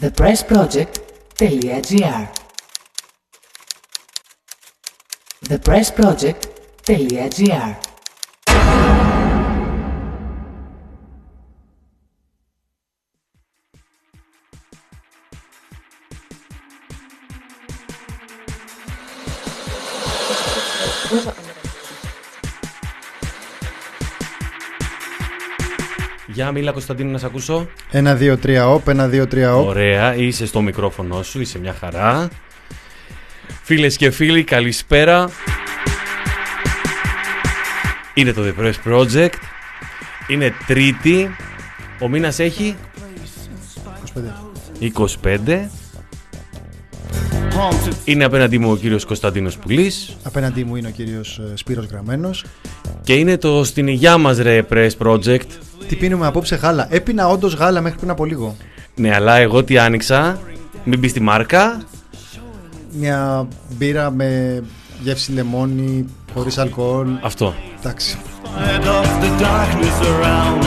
thepressproject.gr thepressproject.gr Για μίλα Κωνσταντίνο να σε ακούσω. Ένα, δύο, τρία, όπ, ένα, δύο, τρία, όπ. Ωραία, είσαι στο μικρόφωνο σου, είσαι μια χαρά. Φίλες και φίλοι, καλησπέρα. Είναι το The Press Project. Είναι τρίτη. Ο μήνας έχει 25. 25. Είναι απέναντί μου ο κύριος Κωνσταντίνος Πουλής Απέναντί μου είναι ο κύριος ε, Σπύρος Γραμμένος. και είναι το στην υγειά μας ρε Press Project. Τι πίνουμε απόψε γάλα. Έπινα όντως γάλα μέχρι πριν από λίγο. Ναι, αλλά εγώ τι άνοιξα, μην μπει στη μάρκα. Μια μπύρα με γεύση λεμόνι, χωρίς αλκοόλ. Αυτό. Εντάξει. Head of the darkness around.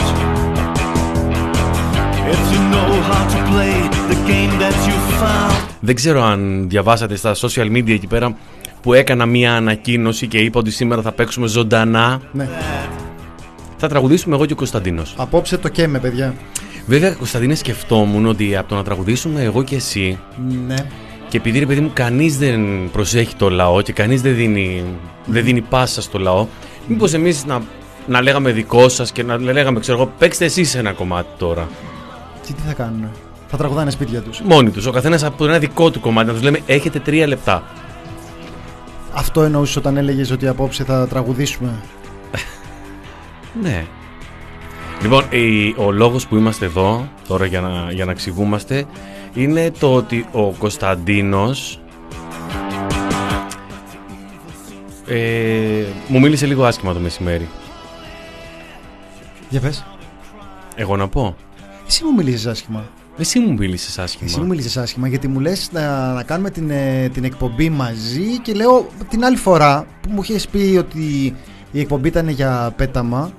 If you know how to play the game that you found. Δεν ξέρω αν διαβάσατε στα social media εκεί πέρα που έκανα μία ανακοίνωση και είπα ότι σήμερα θα παίξουμε ζωντανά. Ναι. Θα τραγουδήσουμε εγώ και ο Κωνσταντίνος. Απόψε το καίμε, παιδιά. Βέβαια, Κωνσταντίνε, σκεφτόμουν ότι από το να τραγουδήσουμε εγώ και εσύ Ναι. και επειδή ρε παιδί μου κανείς δεν προσέχει το λαό και κανείς δεν δίνει, δεν δίνει πάσα στο λαό, μήπως εμείς να, να λέγαμε δικό σας και να λέγαμε, ξέρω εγώ, παίξτε εσείς ένα κομμάτι τώρα. Και τι θα κάνουνε; Θα τραγουδάνε σπίτια τους. Μόνοι τους, ο καθένας από ένα δικό του κομμάτι, να τους λέμε έχετε τρία λεπτά. Αυτό εννοούσες όταν έλεγες ότι απόψε θα τραγουδήσουμε; Ναι. Λοιπόν, η- ο λόγος που είμαστε εδώ τώρα για να, για να εξηγούμαστε είναι το ότι ο Κωνσταντίνος ε, μου μίλησε λίγο άσχημα το μεσημέρι. Για πες. Εγώ να πω. Εσύ μου μιλήσεις άσχημα. Εσύ μου μίλησες άσχημα. Εσύ μου μίλησες άσχημα γιατί μου λες να, να κάνουμε την, ε, την εκπομπή μαζί και λέω την άλλη φορά που μου είχες πει ότι η εκπομπή ήταν για πέταμα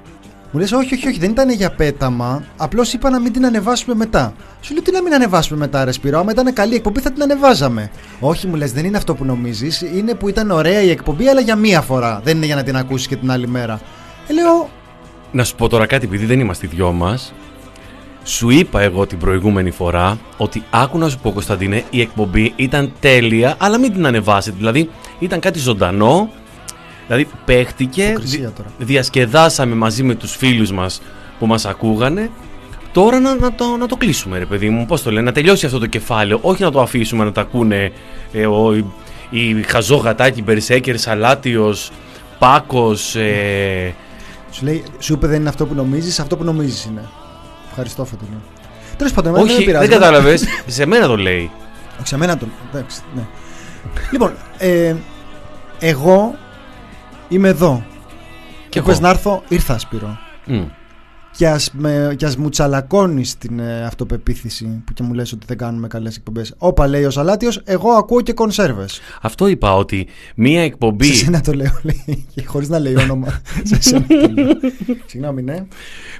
μου λες όχι όχι όχι δεν ήταν για πέταμα. Απλώς είπα να μην την ανεβάσουμε μετά. Σου λέω τι να μην ανεβάσουμε μετά ρε Σπύρο άμα ήταν καλή η εκπομπή θα την ανεβάζαμε. Όχι μου λες δεν είναι αυτό που νομίζεις. Είναι που ήταν ωραία η εκπομπή αλλά για μία φορά. Δεν είναι για να την ακούσεις και την άλλη μέρα. Ε, λέω Να σου πω τώρα κάτι, επειδή δεν είμαστε οι δυο μας. Σου είπα εγώ την προηγούμενη φορά ότι άκου να σου πω Κωνσταντίνε, η εκπομπή ήταν τέλεια, αλλά μην την ανεβάσετε. Δηλαδή ήταν κάτι ζωντανό, δηλαδή παίχτηκε, Υποκρισία τώρα. διασκεδάσαμε μαζί με τους φίλους μας που μας ακούγανε. Τώρα να, να, το, να το κλείσουμε ρε παιδί μου, πώς το λένε, να τελειώσει αυτό το κεφάλαιο, όχι να το αφήσουμε να τα ακούνε ε, ο, η, η Χαζόγατάκη, Μπερσέκερ, Σαλάτιος, Πάκος, ε, Σου λέει, σου είπε δεν είναι αυτό που νομίζεις, αυτό που νομίζεις είναι. Ευχαριστώ, Φωτεινή. Τέλος πάντων, εμένα Όχι, δεν πειράζει. δεν κατάλαβες. σε μένα το λέει. Όχι, σε μένα το. Εντάξει, ναι. λοιπόν, ε, εγώ είμαι εδώ. Και Είπες εγώ. να έρθω, ήρθα, Σπύρο. Μμ. Και ας, με, και ας μου τσαλακώνεις την ε, αυτοπεποίθηση που και μου λες ότι δεν κάνουμε καλές εκπομπές. Όπα λέει ο Σαλάτιος, εγώ ακούω και κονσέρβες. Αυτό είπα ότι μία εκπομπή. Σε σένα το λέω, λέει, και χωρίς να λέει όνομα. σε σένα το λέω. Συγγνώμη, ναι.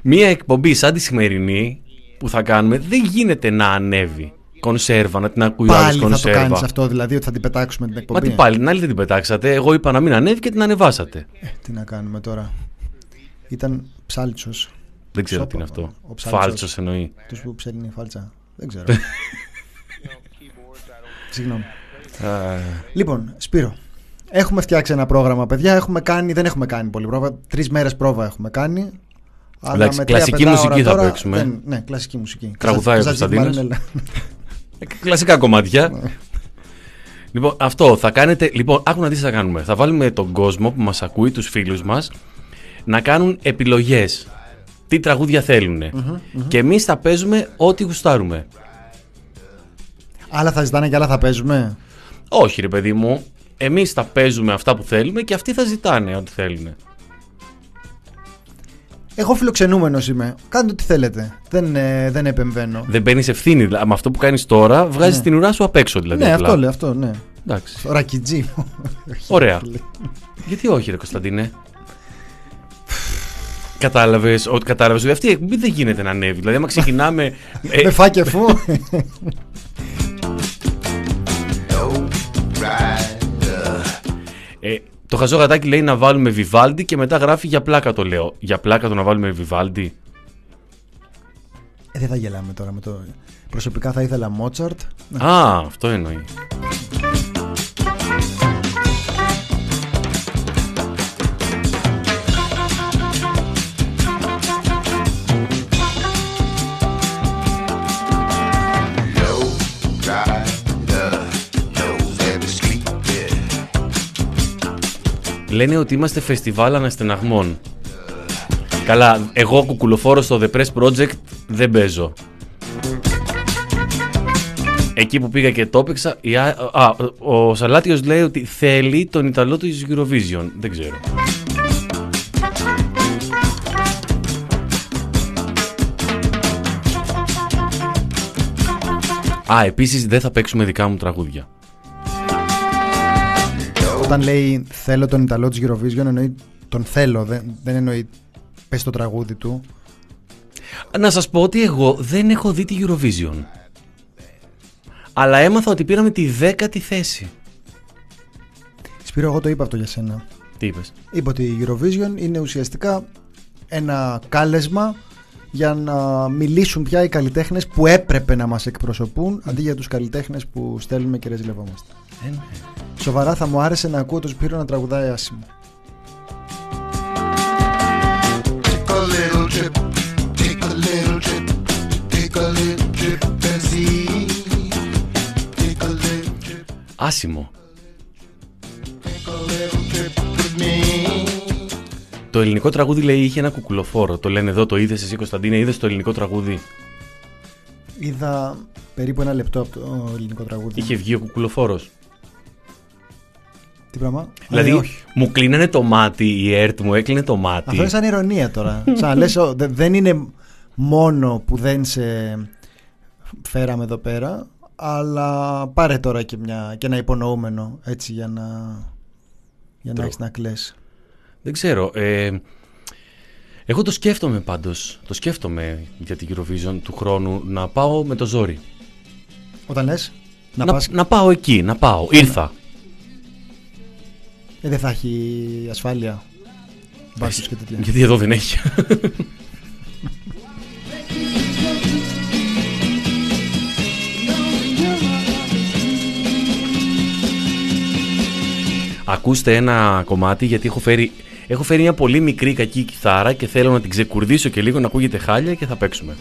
Μία εκπομπή σαν τη σημερινή που θα κάνουμε δεν γίνεται να ανέβει. Κονσέρβα, να την ακούει ο άλλος Πάλι θα το κονσέρβα. κάνεις αυτό, δηλαδή ότι θα την πετάξουμε την εκπομπή; Μα τι πάλι, την άλλη δεν την πετάξατε. Εγώ είπα να μην ανέβει και την ανεβάσατε. Ε, τι να κάνουμε τώρα. Ήταν ψάλτσος. Δεν ξέρω τι Σόπα, είναι αυτό. ο ψάλτσος. Φάλτσος εννοεί. Τους που ψέλνει η φάλτσα. Δεν ξέρω. Συγγνώμη. Λοιπόν, Σπύρο. Έχουμε φτιάξει ένα πρόγραμμα, παιδιά. Έχουμε κάνει, δεν έχουμε κάνει πολύ πρόβα. Τρεις μέρες πρόβα έχουμε κάνει. Αλλά Εντάξει, με τρία κλασική πεντά ώρα μουσική θα τώρα παίξουμε. δεν- ναι, κλασική μουσική. Τραγουδάει ο Ζαζί Κωνσταντίνος. Μαρινέλα. Ε, Κλασικά κομμάτια. λοιπόν, αυτό θα κάνετε. Λοιπόν, άκου να δεις τι θα κάνουμε. Θα βάλουμε τον κόσμο που μας ακούει, τους φίλους μας, να κάνουν επιλογές. Τι τραγούδια θέλουν. Και εμείς θα παίζουμε ό,τι γουστάρουμε. Άλλα θα ζητάνε και άλλα θα παίζουμε; Όχι, ρε παιδί μου. Εμείς θα παίζουμε αυτά που θέλουμε και αυτοί θα ζητάνε ό,τι θέλουν. Εγώ φιλοξενούμενος είμαι. Κάντε ό,τι θέλετε. Δεν, ε, δεν επεμβαίνω. Δεν παίρνεις ευθύνη. δηλαδή. Με αυτό που κάνεις τώρα, βγάζεις Ναι. την ουρά σου απ' έξω δηλαδή. ναι, απλά. αυτό λέει, αυτό, ναι. Εντάξει. Ρακιτζή. Ωραία. Γιατί όχι, ρε Κωνσταντίνε; Κατάλαβες ότι κατάλαβες ότι αυτή η εκπομπή δεν γίνεται να ανέβει. Δηλαδή, άμα ξεκινάμε. ε, Με φάκε φου. ε, το χαζό γατάκι λέει να βάλουμε Vivaldi και μετά γράφει για πλάκα το λέω. Για πλάκα το να βάλουμε Vivaldi. Ε, δεν θα γελάμε τώρα με το. Προσωπικά θα ήθελα Μότσαρτ. Α, αυτό εννοεί. Λένε ότι είμαστε φεστιβάλ αναστεναγμών. Καλά, εγώ κουκουλοφόρος στο The Press Project δεν παίζω. Εκεί που πήγα και το έπαιξα, η α, α, ο Σαλάτιος λέει ότι θέλει τον Ιταλό του Eurovision. Δεν ξέρω. Α, επίσης δεν θα παίξουμε δικά μου τραγούδια. Όταν λέει θέλω τον Ιταλό της Eurovision, εννοεί τον θέλω. Δεν, δεν εννοεί πες το τραγούδι του. Να σας πω ότι εγώ δεν έχω δει τη Eurovision. Αλλά έμαθα ότι πήραμε τη δέκατη θέση. Σπύρο, εγώ το είπα αυτό για σένα. Τι είπες; Είπα ότι η Eurovision είναι ουσιαστικά ένα κάλεσμα για να μιλήσουν πια οι καλλιτέχνες που έπρεπε να μας εκπροσωπούν αντί για τους καλλιτέχνες που στέλνουμε και ρεζιλευόμαστε. Ε, ναι. Σοβαρά θα μου άρεσε να ακούω τον Σπύρο να τραγουδάει άσημο. Take Το ελληνικό τραγούδι λέει είχε ένα κουκουλοφόρο. Το λένε εδώ, το είδες εσύ Κωνσταντίνε, είδες το ελληνικό τραγούδι; Είδα περίπου ένα λεπτό από το ελληνικό τραγούδι. Είχε βγει ο κουκουλοφόρος. Τι πράγμα; Δηλαδή, Ε, όχι. μου κλείνανε το μάτι, η ΕΡΤ μου έκλεινε το μάτι. Αυτό είναι σαν ηρωνία τώρα. σαν να λες, «Ω, δε- δεν είναι μόνο που δεν σε φέραμε εδώ πέρα, αλλά πάρε τώρα και, μια, και ένα υπονοούμενο έτσι για να, για να Τρώω. έχεις να κλαις. Δεν ξέρω. Ε, εγώ το σκέφτομαι πάντως. Το σκέφτομαι για την Eurovision του χρόνου να πάω με το ζόρι. Όταν λες να, να, πας, να πάω εκεί, να πάω. Ήρθα. ε, δεν θα έχει ασφάλεια. Βάσεις και τέτοια. Γιατί εδώ δεν έχει. Ακούστε ένα κομμάτι γιατί έχω φέρει, έχω φέρει μια πολύ μικρή κακή κιθάρα και θέλω να την ξεκουρδίσω και λίγο να ακούγεται χάλια και θα παίξουμε.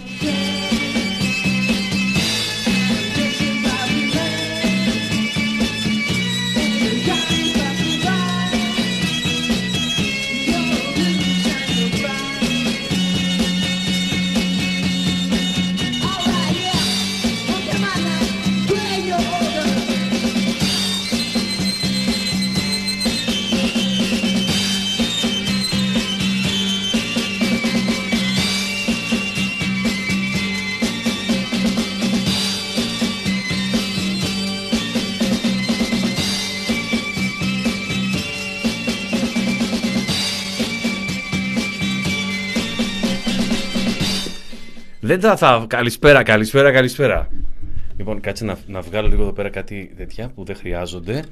Δεν θα, θα. Καλησπέρα, καλησπέρα, καλησπέρα. Λοιπόν, κάτσε να, να βγάλω λίγο εδώ πέρα κάτι τέτοια που δεν χρειάζονται.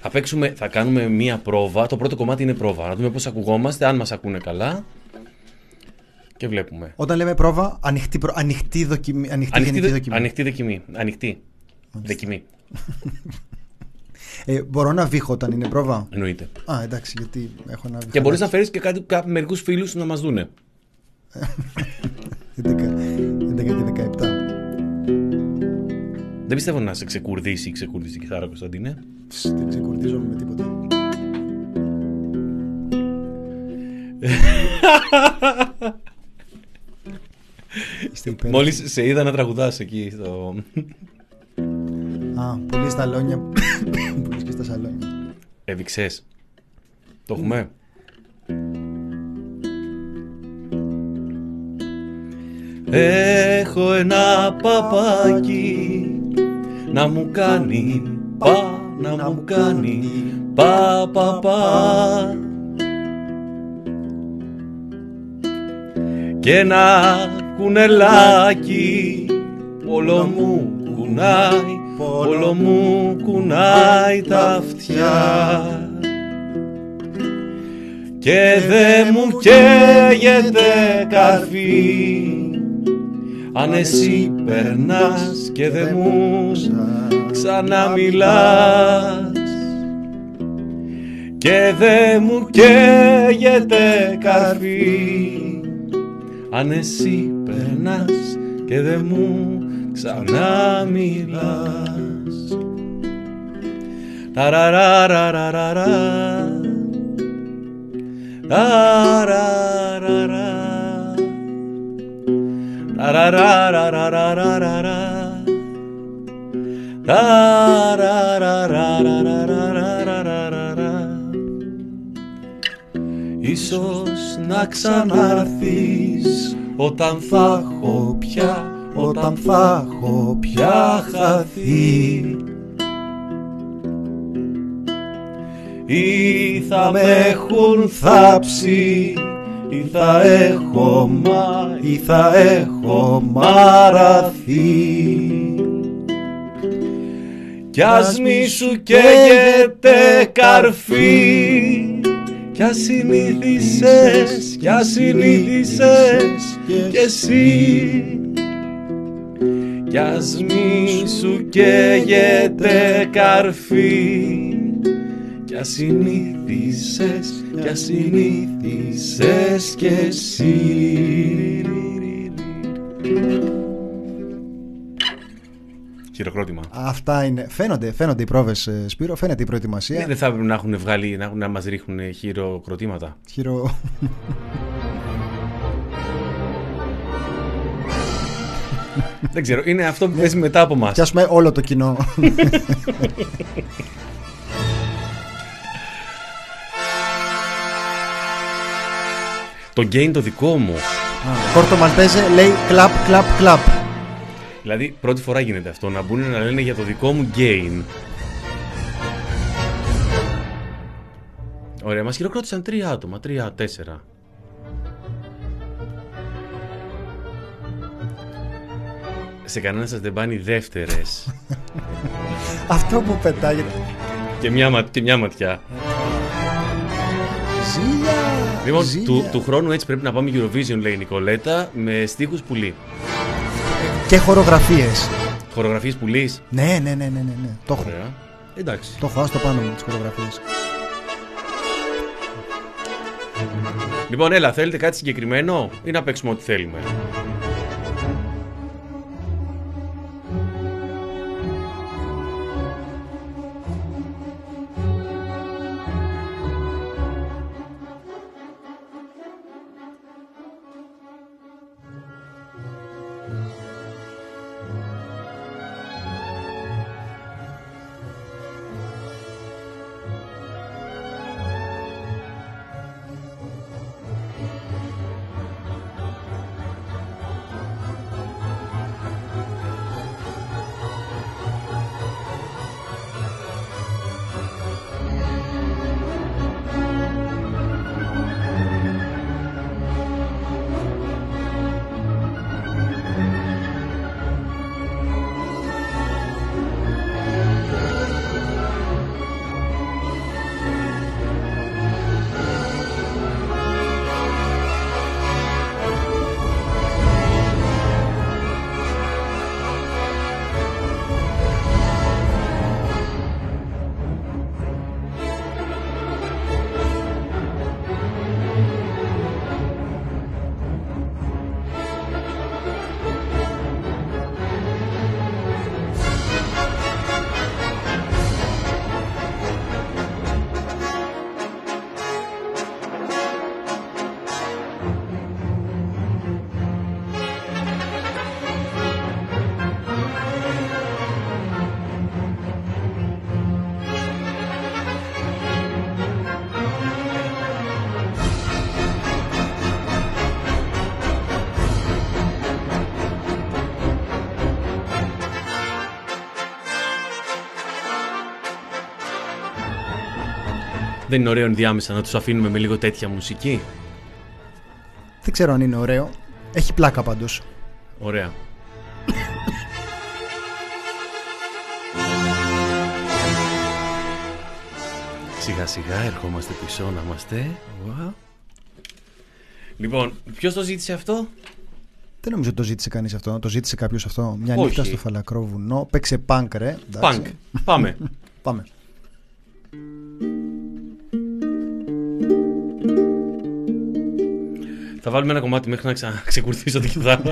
Θα παίξουμε, θα κάνουμε μία πρόβα. Το πρώτο κομμάτι είναι πρόβα. Να δούμε πώς ακουγόμαστε, αν μας ακούνε καλά. Και βλέπουμε. Όταν λέμε πρόβα, ανοιχτή, προ... ανοιχτή, δοκιμή, ανοιχτή, Ανοιχτή, γενική δε- δοκιμή. ανοιχτή δοκιμή. Ανοιχτή. Δοκιμή. Ε, μπορώ να βήχω όταν είναι πρόβα; Εννοείται. Α, εντάξει, γιατί έχω ένα Και μπορείς να φέρεις και κάτι, κά, μερικούς φίλους να μας δούνε. 11, Δεν πιστεύω να σε ξεκουρδίσει ή ξεκουρδίσει η κιθάρα, Κωνσταντίνε. Ψ, Δεν ξεκουρδίζομαι με τίποτα. Είστε υπέροχοι. Μόλις σε είδα να τραγουδάς εκεί στο... Α, πολύ στα λόνια. Πολύ και στα σαλόνια. Έβηξες. Το έχουμε. Έχω ένα παπάκι να μου κάνει πα, να μου κάνει πα, πα, πα. και ένα κουνελάκι όλο μου κουνάει, όλο μου κουνάει τα αυτιά. Και δε μου καίγεται καρφί αν εσύ περνάς και δεν μου ξαναμιλάς. Και δε μου καίγεται καρφί. Αν εσύ περνάς και δε μου ξαναμιλάς. Ταραραραραρα Ταραραραρα Ίσως να ξανάρθεις όταν θα έχω πια, όταν θα έχω πια χαθεί. Ή θα με έχουν θάψει ή θα έχω μα ή θα έχω μαραθεί κι ας μη σου καίγεται καρφί. Κι ας συνήθισες, κι ας συνήθισες κι εσύ. Κι ας μη σου καίγεται καρφί κι ας συνήθισες, κι ας συνήθισες κι εσύ Χειροκρότημα. Αυτά είναι. Φαίνονται, φαίνονται οι πρόβες, Σπύρο, φαίνεται η προετοιμασία. Ναι, δεν θα έπρεπε να έχουν βγάλει, να, έχουν- να μας ρίχνουν χειροκροτήματα. Χειρο... δεν ξέρω, είναι αυτό που παίζει μετά από μας. Πιάσουμε όλο το κοινό. Το gain το δικό μου. Κόρτο Μαλτέζε λέει κλαπ, κλαπ, κλαπ. Δηλαδή, πρώτη φορά γίνεται αυτό, να μπουν να λένε για το δικό μου gain. Ωραία, μας χειροκρότησαν τρία άτομα, τρία, τέσσερα. Σε κανένα σας δεν πάνε οι δεύτερες. Αυτό που πετάγεται. και, μια, μα- και μια ματιά. Ζήλια! Λοιπόν, ζήλια. του, του χρόνου έτσι πρέπει να πάμε Eurovision, λέει η Νικολέτα, με στίχους πουλί. Και χορογραφίες. Χορογραφίες πουλής. Ναι, ναι, ναι, ναι, ναι, ναι. Το έχω. Ωραία. Εντάξει. Το έχω, άστο πάνω μου τις χορογραφίες. Λοιπόν, έλα, θέλετε κάτι συγκεκριμένο ή να παίξουμε ό,τι θέλουμε; Δεν είναι ωραίο ενδιάμεσα να τους αφήνουμε με λίγο τέτοια μουσική; Δεν ξέρω αν είναι ωραίο. Έχει πλάκα πάντως. Ωραία. Σιγά σιγά ερχόμαστε πίσω να είμαστε. Ουα. Λοιπόν, ποιος το ζήτησε αυτό; Δεν νομίζω ότι το ζήτησε κανείς αυτό. Το ζήτησε κάποιος αυτό. Μια Όχι. νύχτα στο φαλακρό βουνό. Παίξε πανκ ρε. εντάξει. Πανκ. Πάμε. Πάμε. Θα βάλουμε ένα κομμάτι μέχρι να ξα... ξεκουρθίσω την κιθάρα.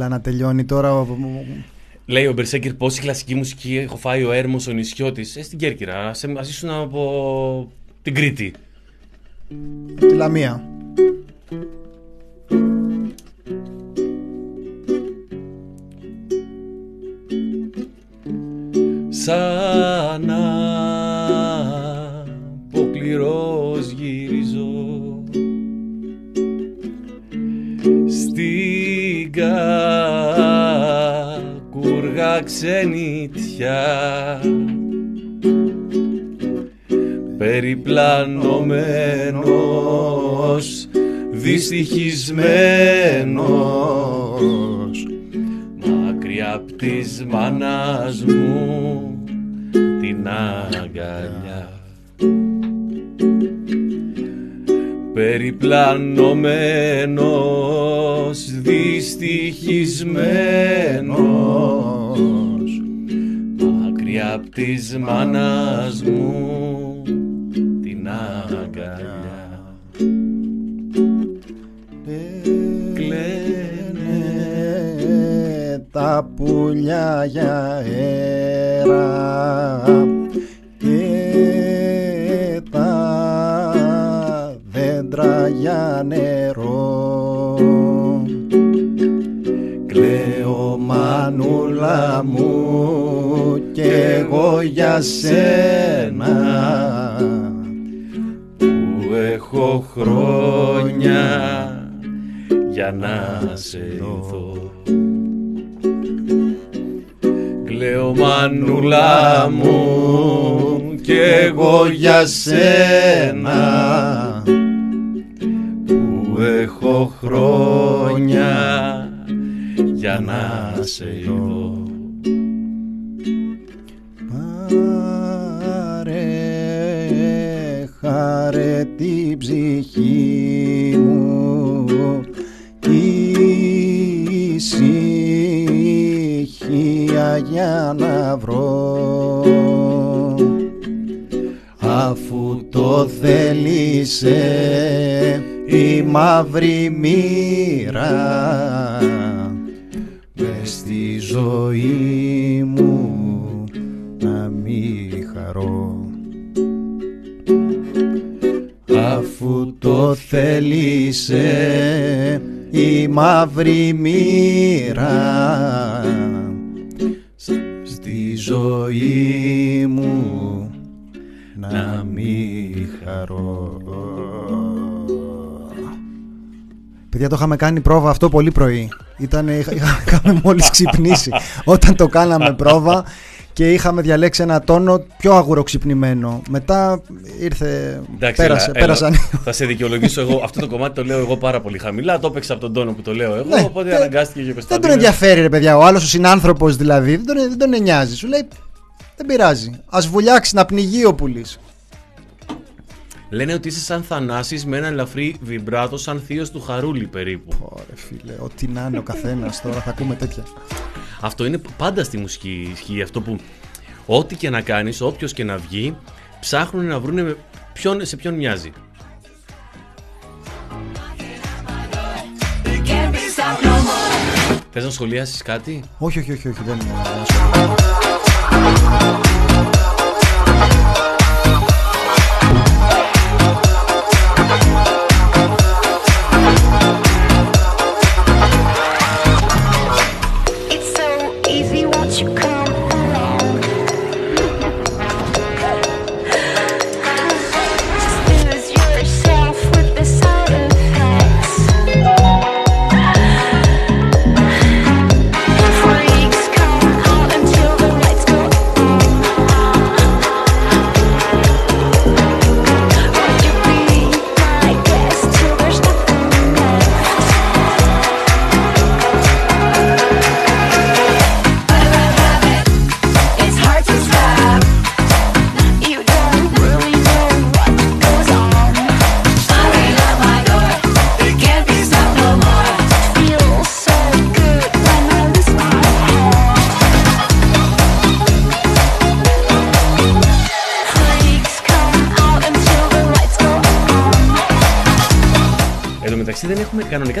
Έλα να τελειώνει τώρα. ο- Λέει ο Μπερσέκερ πόση κλασική μουσική έχω φάει ο Έρμος ο νησιώτης Ε, στην Κέρκυρα. Ας, ας ήσουν από την Κρήτη. Τη Λαμία. Σαν να ξενιτιά. Περιπλανωμένος, δυστυχισμένος. Μακριά απ' της μάνας μου την αγκαλιά. Περιπλανωμένος, δυστυχισμένος Μακριά απ' της μάνας μου την αγκαλιά. Κλαίνε τα πουλιά για αέρα μου και εγώ για σένα που έχω χρόνια για να σε δω. Κλαίω μανούλα μου και εγώ για σένα που έχω χρόνια για να σε δω. Ψυχή μου ησυχία για να βρω. Αφού το θέλησε η μαύρη μοίρα μες στη ζωή μου το θέλησε η μαύρη μοίρα. Στη ζωή μου να μη χαρώ. Παιδιά το είχαμε κάνει πρόβα αυτό πολύ πρωί. Ήταν, είχα, είχα- είχαμε μόλις ξυπνήσει. Όταν το κάναμε πρόβα και είχαμε διαλέξει ένα τόνο πιο αγουροξυπνημένο. Μετά ήρθε. Εντάξει, πέρασε, έλα, έλα. πέρασαν. Θα σε δικαιολογήσω εγώ. Αυτό το κομμάτι το λέω εγώ πάρα πολύ χαμηλά. Το έπαιξα από τον τόνο που το λέω εγώ. Ναι, οπότε δεν- αναγκάστηκε και ο Δεν τον Κωνσταντίνος. ενδιαφέρει, ρε παιδιά. Ο άλλος ο συνάνθρωπος δηλαδή δεν τον, δεν τον νοιάζει. Σου λέει δεν πειράζει. Α βουλιάξει να πνιγεί ο πουλής. Λένε ότι είσαι σαν Θανάσης με ένα ελαφρύ βιμπράτο, σαν θείος του Χαρούλη περίπου. Ωραία, φίλε. Ό,τι να είναι ο καθένας τώρα θα ακούμε τέτοια. Αυτό είναι πάντα στη μουσική ισχύει. Αυτό που ό,τι και να κάνεις, όποιος και να βγει, ψάχνουν να βρουν ποιον, σε ποιον μοιάζει. Θες να σχολιάσεις κάτι; όχι, όχι, όχι, όχι. Δεν είναι.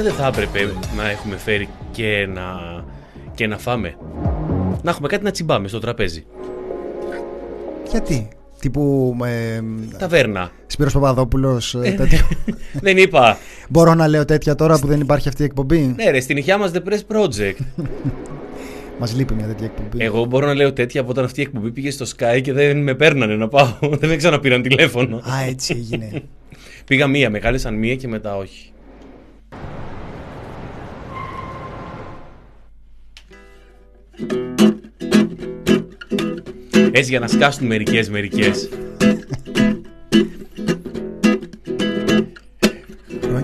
Έχουμε, κανονικά δεν θα έπρεπε να έχουμε φέρει και να, και να φάμε. Να έχουμε κάτι να τσιμπάμε στο τραπέζι. Γιατί; Τύπου. Ε, Ταβέρνα. Σπύρος Παπαδόπουλος ε, τέτοιο. δεν είπα. Μπορώ να λέω τέτοια τώρα που δεν υπάρχει αυτή η εκπομπή; Ναι, ρε, στην ηχιά μας The Press Project. Μας λείπει μια τέτοια εκπομπή. Εγώ μπορώ να λέω τέτοια από όταν αυτή η εκπομπή πήγε στο Sky και δεν με παίρνανε να πάω. δεν με ξαναπήραν τηλέφωνο. Α, έτσι έγινε. Πήγα μία, με κάλεσαν μία και μετά όχι. Έτσι για να σκάσουν μερικές μερικές.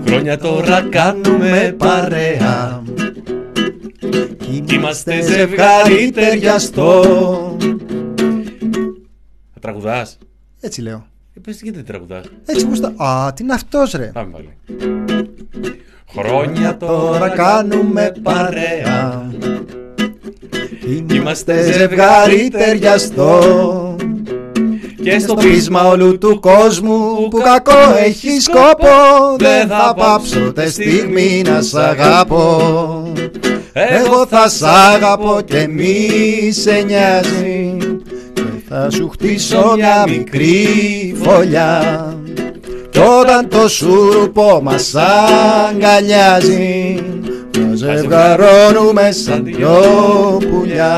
Χρόνια τώρα κάνουμε παρέα Κι είμαστε ζευγάρι ταιριαστό Θα τραγουδάς; Έτσι λέω. ε, Πες γιατί δεν τραγουδάς; Έτσι όπως τα... Α, τι είναι αυτός ρε. Πάμε πάλι Χρόνια Τώρα τώρα κάνουμε παρέα. Είμαστε ζευγάρι ταιριαστό. Και Στο πείσμα όλου του κόσμου που κακό έχει σκοπό Δεν θα πάψω τε στιγμή να σ' αγαπώ. Εγώ θα σ' αγαπώ και μη σε νοιάζει. Και θα σου χτίσω μια μικρή φωλιά. Κι όταν το σούρουπο μας αγκαλιάζει Να ζευγαρώνουμε σαν δυο πουλιά.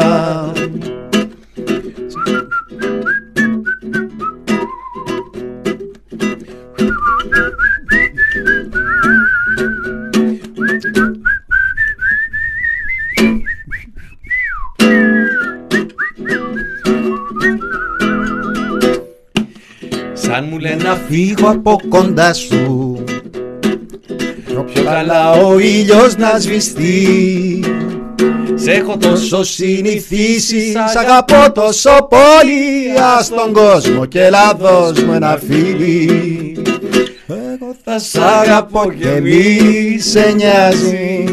Σαν μου λένε να φύγω από κοντά σου πιο Καλά ο ήλιος να σβηστεί. Σε έχω τόσο Τόσο συνηθίσει Σ' αγαπώ τόσο πολύ. Ας τον κόσμο και έλα δώσ' μου ένα φίλι. Εγώ θα σ' αγαπώ και μη σε νοιάζει.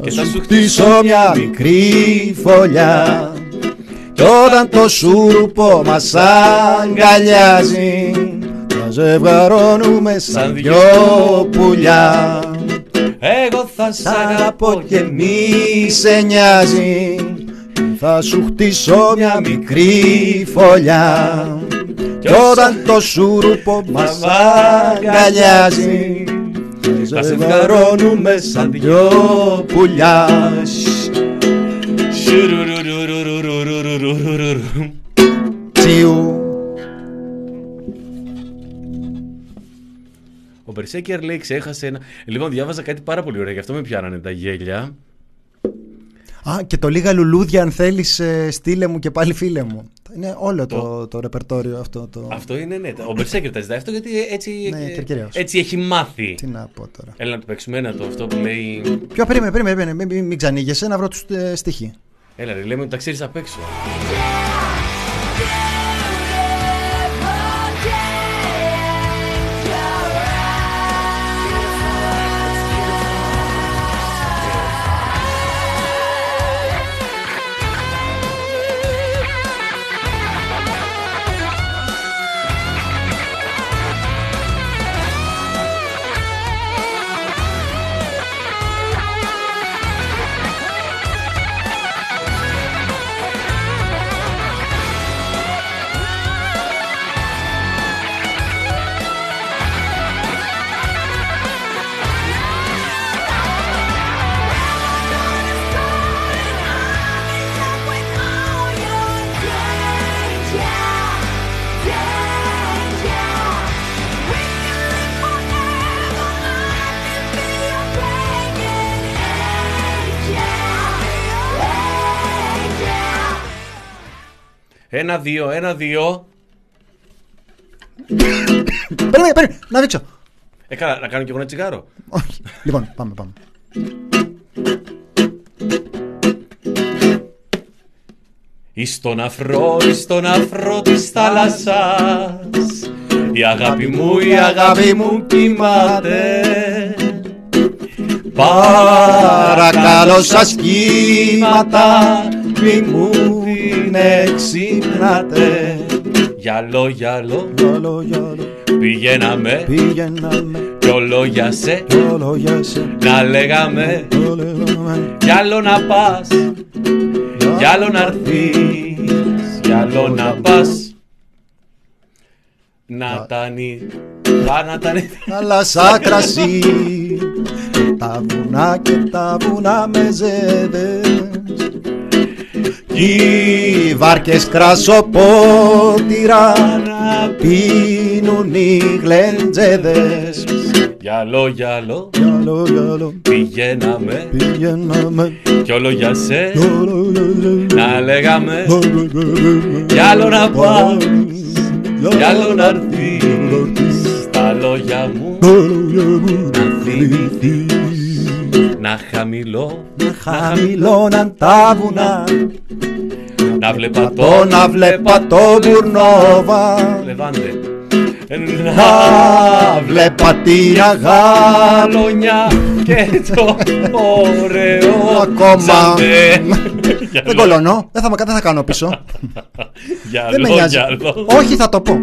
Και θα σου χτίσω μια μικρή φωλιά. Κι όταν το σούρουπο μας αγκαλιάζει Θα ζευγαρώνουμε σαν δυο πουλιά. Εγώ θα σ' αγαπώ και μη σε νοιάζει. Θα σου χτίσω μια μικρή φωλιά. Κι όταν το σούρουπο μας αγκαλιάζει. Θα ζευγαρώνουμε σαν δυο πουλιάς Ο Μπερσέκερ λέει ξέχασε ένα. Λοιπόν, διάβαζα κάτι πάρα πολύ ωραίο, γι' αυτό με πιάνανε τα γέλια. Α, και το λίγα λουλούδια αν θέλεις ε, στείλε μου και πάλι φίλε μου. Είναι όλο το, Το- το, ρεπερτόριο αυτό. Το... Αυτό είναι ναι. Ο Μπερσέκερ τα ζητάει αυτό γιατί έτσι, Ναι, ε, κερκυραίος. έτσι έχει μάθει. Τι να πω τώρα. Έλα να το παίξουμε ένα το αυτό που λέει. Ποιο περίμενε, περίμενε, περίμενε. Μην, μην, μην ξανήγεσαι να βρω τους ε, στοιχεί. Έλα, ρε, λέμε ότι τα ξέρεις απ' έξω. Ένα, δύο, ένα, δύο. Περίμενε, περίμενε, να δείξω. Ε, καλά, να κάνω κι εγώ ένα τσιγάρο. Όχι. λοιπόν, πάμε, πάμε. Εις τον αφρό, εις τον αφρό της θάλασσας Η αγάπη μου, η αγάπη μου κοιμάται Παρακαλώ σας κύματα μη μου την εξυπνάτε. Γυαλό, γυαλό, Γιάλο, γιάλο, πηγαίναμε. Πήγαιναμε κι όλο για σε. Κι όλο για σε. Να λέγαμε. Το λέγαμε κι άλλο να πας. Κι άλλο να έρθεις. Κι άλλο να πας. Να τα νι... Πά να τα νι... Θάλασσα κρασί και τα βουνά και τα βουνά με ζέδες οι βάρκες κρασοπότηρα να πίνουν οι γλεντζέδες Γυαλό, γυαλό, Γιάλο, γιάλο, πηγαίναμε. Πήγαιναμε κι όλο για σε κι όλο για σε. να λέγαμε. Κι άλλο να πας κι άλλο να έρθεις. Στα λόγια μου να θυμηθείς να χαμηλώ να χαμηλώ Χαμηλώναν τα βουνά. Να βλέπα Το το να βλέπα το μπουρνόβα. Λεβάντε. Να βλέπα την αγάπη Γαλονιά. και το ωραίο Ακόμα. ζαντέ. Δεν κολώνω, δεν θα, δεν θα κάνω πίσω. Δεν με Γυαλό, νοιάζει. γυαλό Όχι θα το πω.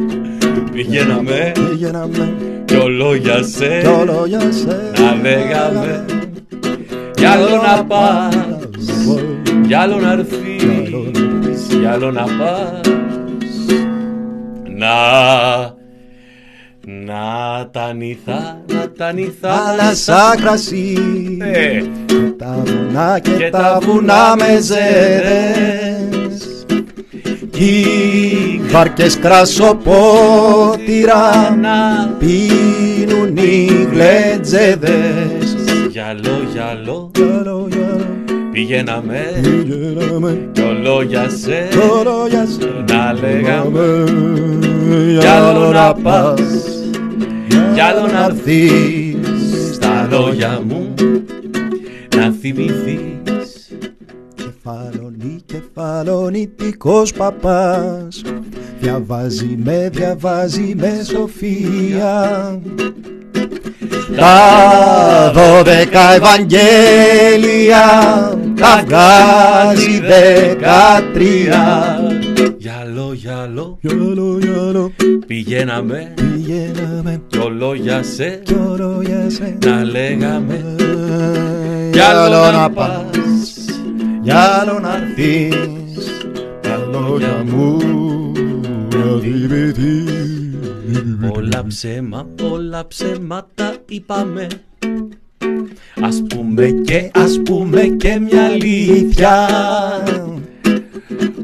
Πηγαίναμε Πήγαιναμε κι όλο για σε κι όλο για σε Να λέγαμε Κι άλλο να πας Κι άλλο να έρθεις Κι άλλο να πας. Να Να τα νηθά Να τα νηθά Θάλασσα κρασί. Ε, Τα βουνά και τα βουνά με ζέδες Κι οι βάρκες κρασοπότηρα Να πίνουν οι γλεντζέδες Γυαλό γυαλό. Γιάλο, γιάλο, Πηγαίναμε. Πήγαιναμε Κι όλο για σε. Κι όλο για σε. Να λέγαμε. Κι άλλο να πας. Κι άλλο να έρθεις Στα λόγια μου. Να θυμηθείς. Κεφαλονί, κεφαλονιτικός παπάς. Διαβάζει με, διαβάζει με σοφία Τα δώδεκα Ευαγγέλια Τα βγάζει δεκατρία. Γυαλό γυαλό Γιάλο, γιάλο, Πηγαίναμε πηγαίναμε. Κι όλο για σε κι όλο για σε. Να λέγαμε. Κι Κι άλλο να πας Κι άλλο να έρθεις. Τα λόγια μου να θυμηθείς Όλα ψέμα, όλα ψέματα είπαμε Ας πούμε και ας πούμε και μια αλήθεια.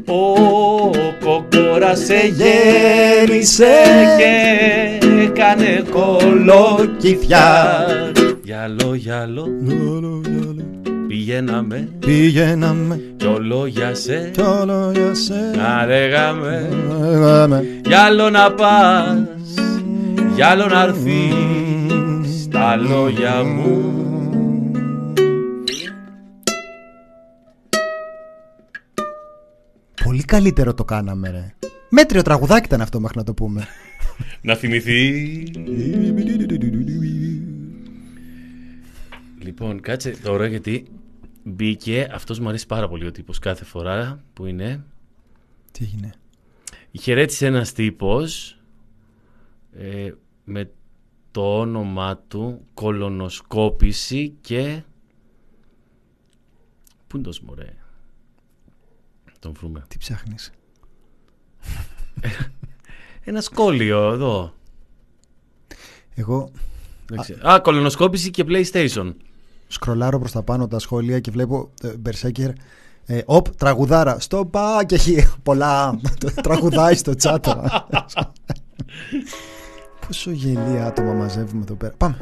Ο κοκόρας σε γέννησε και έκανε κολοκυθιά. Γυαλό, γυαλό, Γιάλο, γιάλο, Πηγαίναμε. Πηγαίναμε. Κι όλο για σε. Κι όλο για σένα να λέγαμε. Λέγαμε. Κι άλλο να πας, κι άλλο να έρθεις στα λόγια μου. Πολύ καλύτερο το κάναμε ρε. Μέτριο τραγουδάκι ήταν αυτό μέχρι να το πούμε. Να θυμηθεί. Λοιπόν, κάτσε τώρα γιατί μπήκε. Αυτός μου αρέσει πάρα πολύ ο τύπος κάθε φορά που είναι. Τι έγινε; Χαιρέτησε ένας τύπος ε, με το όνομά του κολονοσκόπηση και... Πού είναι το μωρέ. Τον βρούμε. Τι ψάχνεις; Ένα σχόλιο εδώ. Εγώ Δεν ξέρω. Α, κολονοσκόπηση και PlayStation. σκρολάρω προς τα πάνω τα σχόλια και βλέπω ε, Berserker ε, Οπ, τραγουδάρα. Στο πα και έχει πολλά. Τραγουδάει στο τσάτο. Πόσο γελία άτομα μαζεύουμε εδώ πέρα. Πάμε.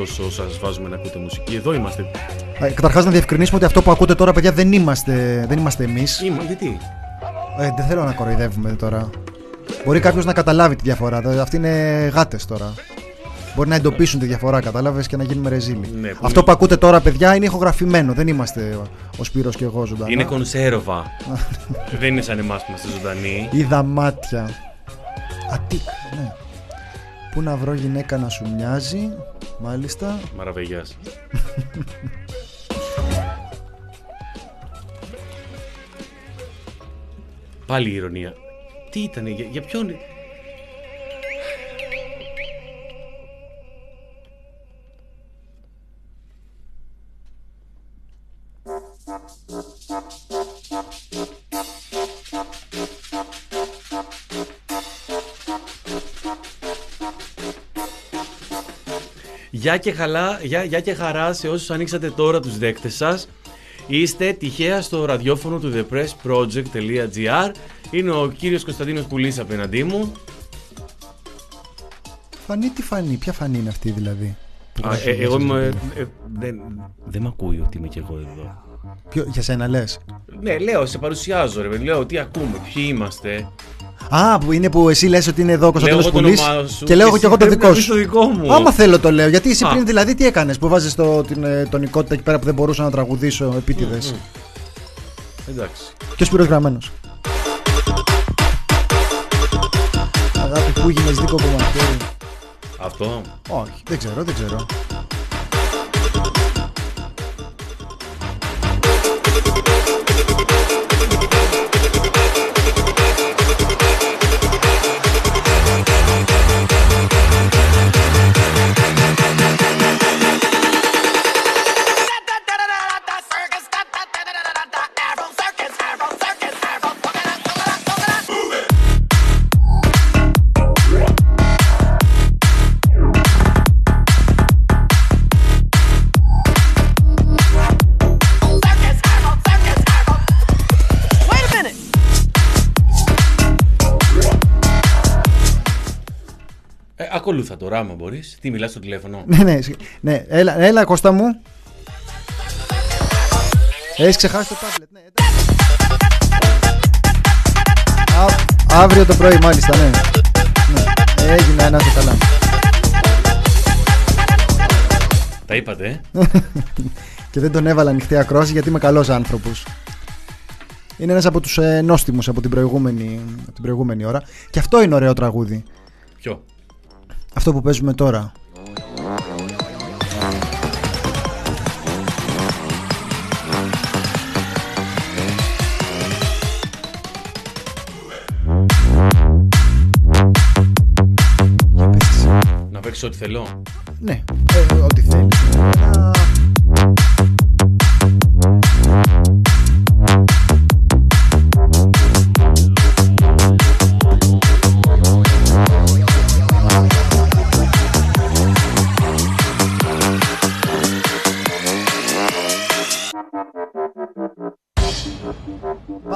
Όσο σας βάζουμε να ακούτε μουσική. Εδώ είμαστε. Ε, Καταρχάς να διευκρινίσουμε ότι αυτό που ακούτε τώρα, παιδιά, δεν είμαστε, δεν είμαστε εμείς. Είμα, γιατί; Ε, δεν θέλω να κοροϊδεύουμε τώρα. Μπορεί κάποιος να καταλάβει τη διαφορά. Δηλαδή, Αυτοί είναι γάτες τώρα. Μπορεί να εντοπίσουν τη διαφορά, κατάλαβες και να γίνουμε ρεζίλοι. Ναι, που Αυτό είναι- που ακούτε τώρα, παιδιά, είναι ηχογραφημένο. Δεν είμαστε ο Σπύρος και εγώ ζωντανά. Είναι κονσέρβα. Δεν είναι σαν εμάς που είμαστε ζωντανοί. Είδα μάτια. Ατίκ, ναι. Πού να βρω γυναίκα να σου μοιάζει, μάλιστα. Μαραβεγιάς. Πάλι η ηρωνία. Τι ήταν, για, για ποιον. Γεια και, χαλά, γεια, γεια και χαρά σε όσους ανοίξατε τώρα τους δέκτες σας. Είστε τυχαία στο ραδιόφωνο του thepressproject.gr Είναι ο κύριος Κωνσταντίνος Πουλής απέναντί μου. Φανή, τι φανή, ποια φανή είναι αυτή δηλαδή; που Α, γράφει ε, μέσα εγώ στο είμαι, τηλέφωνο. ε, δεν, δεν με ακούει ότι είμαι και εγώ εδώ. Ποιο- για σένα λες; Ναι, λέω, σε παρουσιάζω ρε, λέω τι ακούμε, ποιοι είμαστε. Α, που είναι που εσύ λες ότι είναι εδώ ο Κωνσταντίνος εγώ το Πουλή. όνομά σου Και λέω και και εγώ το εσύ δικό πρέπει να σου. πεις το δικό μου. Άμα θέλω το λέω. Γιατί εσύ Α. πριν δηλαδή τι έκανες που βάζεις το, την ε, τονικότητα εκεί πέρα που δεν μπορούσα να τραγουδήσω επίτηδες; Εντάξει. Και ο Σπύρος Γραμμένος. Αγάπη που γίνες δίκο που μαχαίρι. Αυτό. Όχι, δεν ξέρω, δεν ξέρω. Ε, ακολούθα τώρα, άμα μπορείς. Τι μιλάς στο τηλέφωνο; Ναι, ναι, σ- ναι. Έλα, έλα, Κώστα μου. Έχεις ξεχάσει το τάμπλετ, ναι. εντάξει. Α, αύριο το πρωί, μάλιστα, ναι. ναι. Έγινε, να είσαι καλά. Τα είπατε, ε; Και δεν τον έβαλα ανοιχτή ακρόαση γιατί είμαι καλός άνθρωπος. Είναι ένας από τους ε, νόστιμους από την προηγούμενη, από την προηγούμενη ώρα. Και αυτό είναι ωραίο τραγούδι. Ποιο; Αυτό που παίζουμε τώρα. Για πες. Να παίξεις ό,τι θέλω. Ναι, ε, ό,τι θέλεις.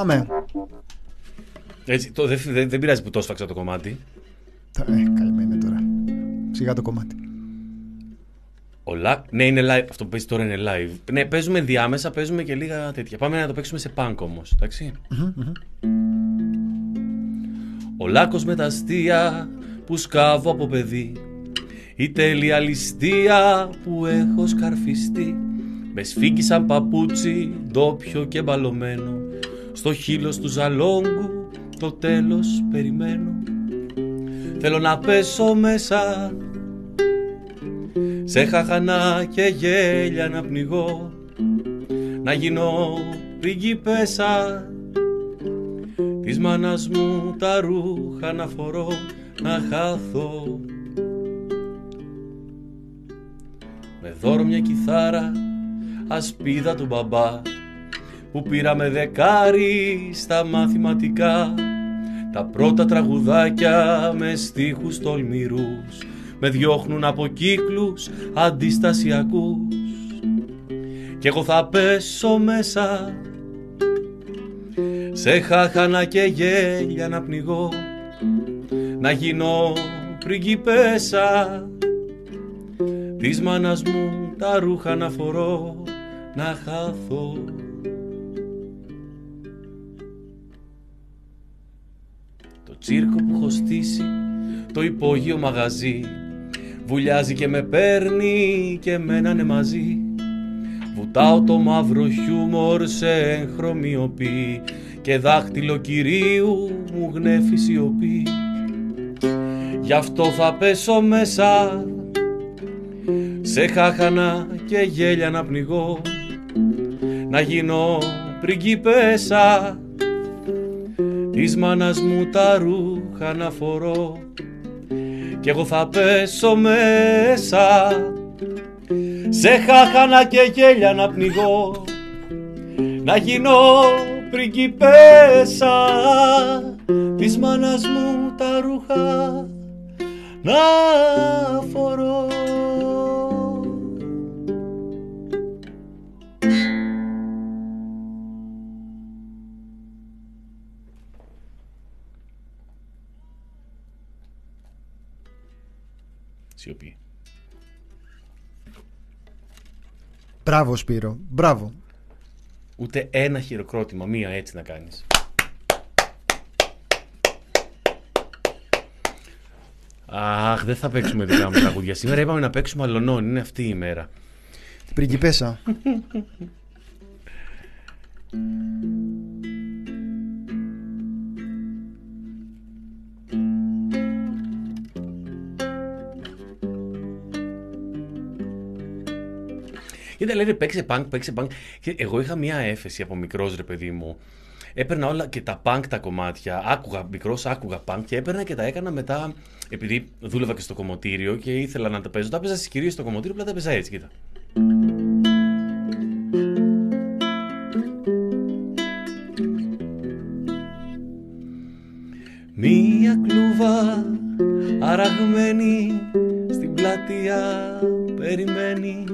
Πάμε. Έτσι, το, δεν, δεν, δεν πειράζει που το σφάξα το κομμάτι. Ε, καημένη τώρα. Σιγά το κομμάτι. Ο Λα... Ναι, είναι live. Αυτό που παίζει τώρα είναι live. Ναι, παίζουμε διάμεσα, παίζουμε και λίγα τέτοια. Πάμε να το παίξουμε σε punk όμως. Εντάξει. Ο λάκκος με τα αστεία που σκάβω από παιδί Η τέλεια ληστεία που έχω σκαρφιστεί Με σφίγγει σαν παπούτσι ντόπιο και μπαλωμένο Στο χείλος του ζαλόγκου το τέλος περιμένω. Θέλω να πέσω μέσα σε χαχανά και γέλια να πνιγώ. Να γίνω πριγκιπέσα Της μάνας μου τα ρούχα να φορώ Να χάθω Με δώρο μια κιθάρα Ασπίδα του μπαμπά Που πήρα με δεκάρι στα μαθηματικά. Τα πρώτα τραγουδάκια με στίχους τολμηρούς Με διώχνουν από κύκλους αντιστασιακούς. Κι εγώ θα πέσω μέσα Σε χάχανα και γέλια να πνιγώ. Να γίνω πριγκιπέσα Της μάνας μου τα ρούχα να φορώ Να χάθω τσίρκο που έχω στήσει, το υπόγειο μαγαζί. Βουλιάζει και με παίρνει και μένανε μαζί. Βουτάω το μαύρο χιούμορ σε εγχρωμιοπή Και δάχτυλο κυρίου μου γνέφει σιωπή. Γι' αυτό θα πέσω μέσα Σε χάχανα και γέλια να πνιγώ. Να γίνω πριγκιπέσα Της μάνας μου τα ρούχα να φορώ. Κι εγώ θα πέσω μέσα. Σε χάχανα και γέλια να πνιγώ. Να γίνω πριγκιπέσα. Της μάνας μου τα ρούχα να φορώ Σιωπή. Μπράβο Σπύρο, μπράβο. Ούτε ένα χειροκρότημα, μία έτσι να κάνεις. Αχ, δεν θα παίξουμε δικά μου τραγούδια. Σήμερα είπαμε να παίξουμε αλωνών. Είναι αυτή η ημέρα. Την πριγκιπέσα. Κοίτα, λένε παίξε punk, παίξε punk. Και εγώ είχα μια έφεση από μικρός ρε παιδί μου. Έπαιρνα όλα και τα punk τα κομμάτια. Άκουγα μικρός, άκουγα punk και έπαιρνα και τα έκανα μετά. Επειδή δούλευα και στο κομμωτήριο και ήθελα να τα παίζω. Τα έπαιζα κυρίω στο κομμωτήριο, απλά τα έπαιζα έτσι, κοίτα. Μία κλούβα αραγμένη στην πλατεία περιμένει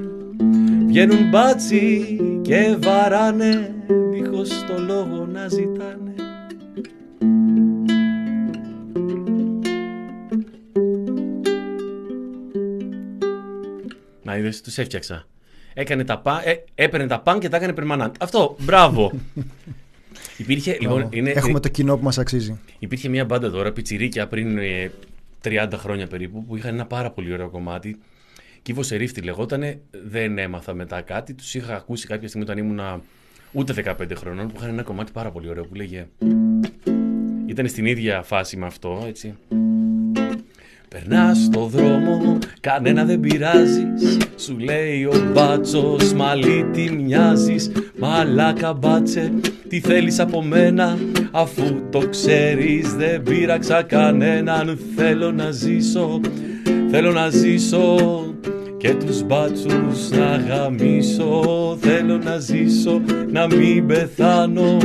Βγαίνουν μπάτσι και βαράνε δίχως το λόγο να ζητάνε Να είδες, τους έφτιαξα. Έκανε τα πα, ε, έπαιρνε τα παν και τα έκανε περμανάντ. Αυτό, μπράβο. Υπήρχε, λοιπόν, Μπράβο. είναι, Έχουμε το κοινό που μας αξίζει. Υπήρχε μια μπάντα τώρα, πιτσιρίκια πριν ε, 30 χρόνια περίπου, που είχαν ένα πάρα πολύ ωραίο κομμάτι. Κύβο Σερίφτη λεγότανε, δεν έμαθα μετά κάτι. Τους είχα ακούσει κάποια στιγμή όταν ήμουν ούτε 15 χρονών, που είχαν ένα κομμάτι πάρα πολύ ωραίο που λέγε. Ήταν στην ίδια φάση με αυτό, έτσι. Περνάς στο δρόμο, κανένα δεν πειράζεις. Σου λέει ο μπάτσος, μαλλί τι μοιάζεις. Μαλάκα μπάτσε, τι θέλεις από μένα; Αφού το ξέρεις, δεν πείραξα κανέναν. Θέλω να ζήσω, θέλω να ζήσω. Και τους μπάτσους να γαμίσω Θέλω να ζήσω, να μην πεθάνω.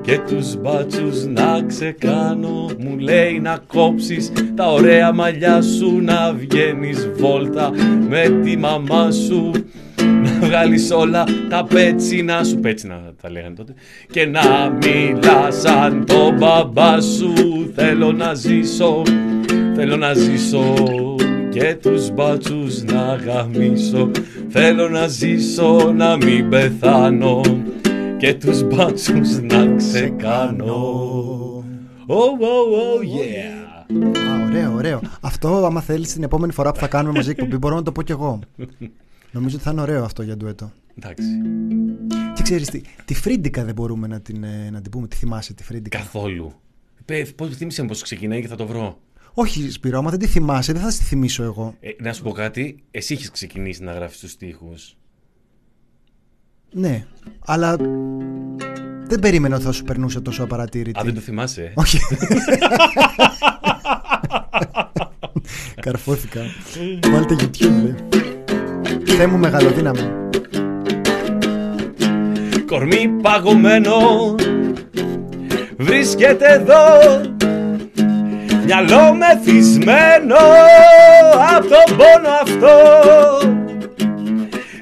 Και τους μπάτσους να ξεκάνω Μου λέει να κόψεις τα ωραία μαλλιά σου Να βγαίνεις βόλτα με τη μαμά σου. Να βγάλεις όλα τα πέτσινα σου Πέτσινα τα λέγανε τότε Και να μιλάς σαν τον μπαμπά σου. Θέλω να ζήσω, θέλω να ζήσω και τους μπάτσους να γαμίσω Θέλω να ζήσω να μην πεθάνω και τους μπάτσους να ξεκάνω Oh, oh, oh, yeah Α, ωραίο, ωραίο. Αυτό, άμα θέλεις, την επόμενη φορά που θα κάνουμε μαζί εκπομπή, μπορώ να το πω κι εγώ. Νομίζω ότι θα είναι ωραίο αυτό για ντουέτο. Εντάξει, Και ξέρεις τι, τη Φρίντικα δεν μπορούμε να την, ε, να την πούμε. Τη θυμάσαι τη Φρίντικα; καθόλου Πε, πώς θύμισε μου πώς ξεκινάει και θα το βρω Όχι, Σπύρο, άμα δεν τη θυμάσαι, δεν θα στη θυμίσω εγώ. ε, Να σου πω κάτι, εσύ έχεις ξεκινήσει να γράφεις τους στίχους Ναι, αλλά δεν περίμενα ότι θα σου περνούσε τόσο απαρατήρητη. Α, δεν το θυμάσαι; Ε; Όχι. Καρφώθηκα. Βάλτε YouTube. Δε. Θεέ μου μεγαλοδύναμη. Κορμί παγωμένο Βρίσκεται εδώ Μυαλό μεθυσμένο Απ' τον πόνο αυτό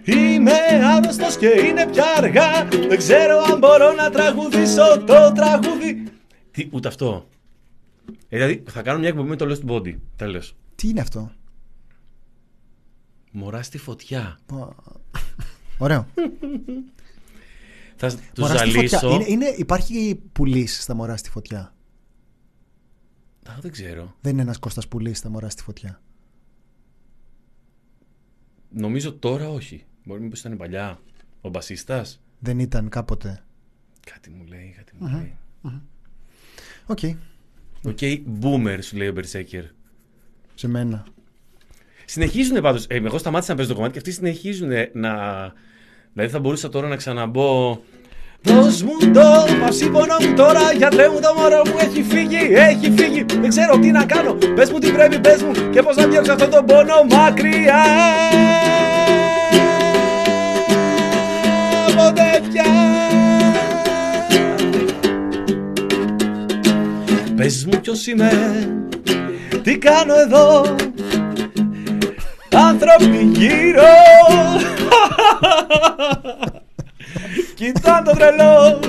Είμαι άρρωστος και είναι πια αργά Δεν ξέρω αν μπορώ να τραγουδήσω το τραγούδι Τι, ούτε αυτό ε, Δηλαδή θα κάνω μια εκπομπή με το Lost Body Τέλος Τι είναι αυτό; Μωρά στη φωτιά Ωραίο. Θα τους Μωρά στη φωτιά. ζαλίσω Είναι, είναι, υπάρχει πουλής στα μωρά στη φωτιά. Α, Δεν ξέρω Δεν είναι ένας Κώστας πουλή στα μωρά στη φωτιά. Νομίζω τώρα όχι. Μπορεί μήπως ήταν παλιά. Ο μπασίστας. Δεν ήταν κάποτε. Κάτι μου λέει, κάτι μου λέει. OK. OK, boomer σου λέει ο Berserker. Σε μένα. Συνεχίζουν πάντως. Ε, εγώ σταμάτησα να παίζω το κομμάτι και αυτοί συνεχίζουν να. Δηλαδή θα μπορούσα τώρα να ξαναμπώ. Δώσ' μου το παυσίπονό μου τώρα Γιατρέ μου το μωρό μου έχει φύγει, έχει φύγει. Δεν ξέρω τι να κάνω Πες μου τι πρέπει, πες μου Και πώς να διώξω αυτό το πόνο μακριά. Ποτέ πια. Πες μου ποιος είμαι Τι κάνω εδώ. Άνθρωποι γύρω Κοιτά το τρελό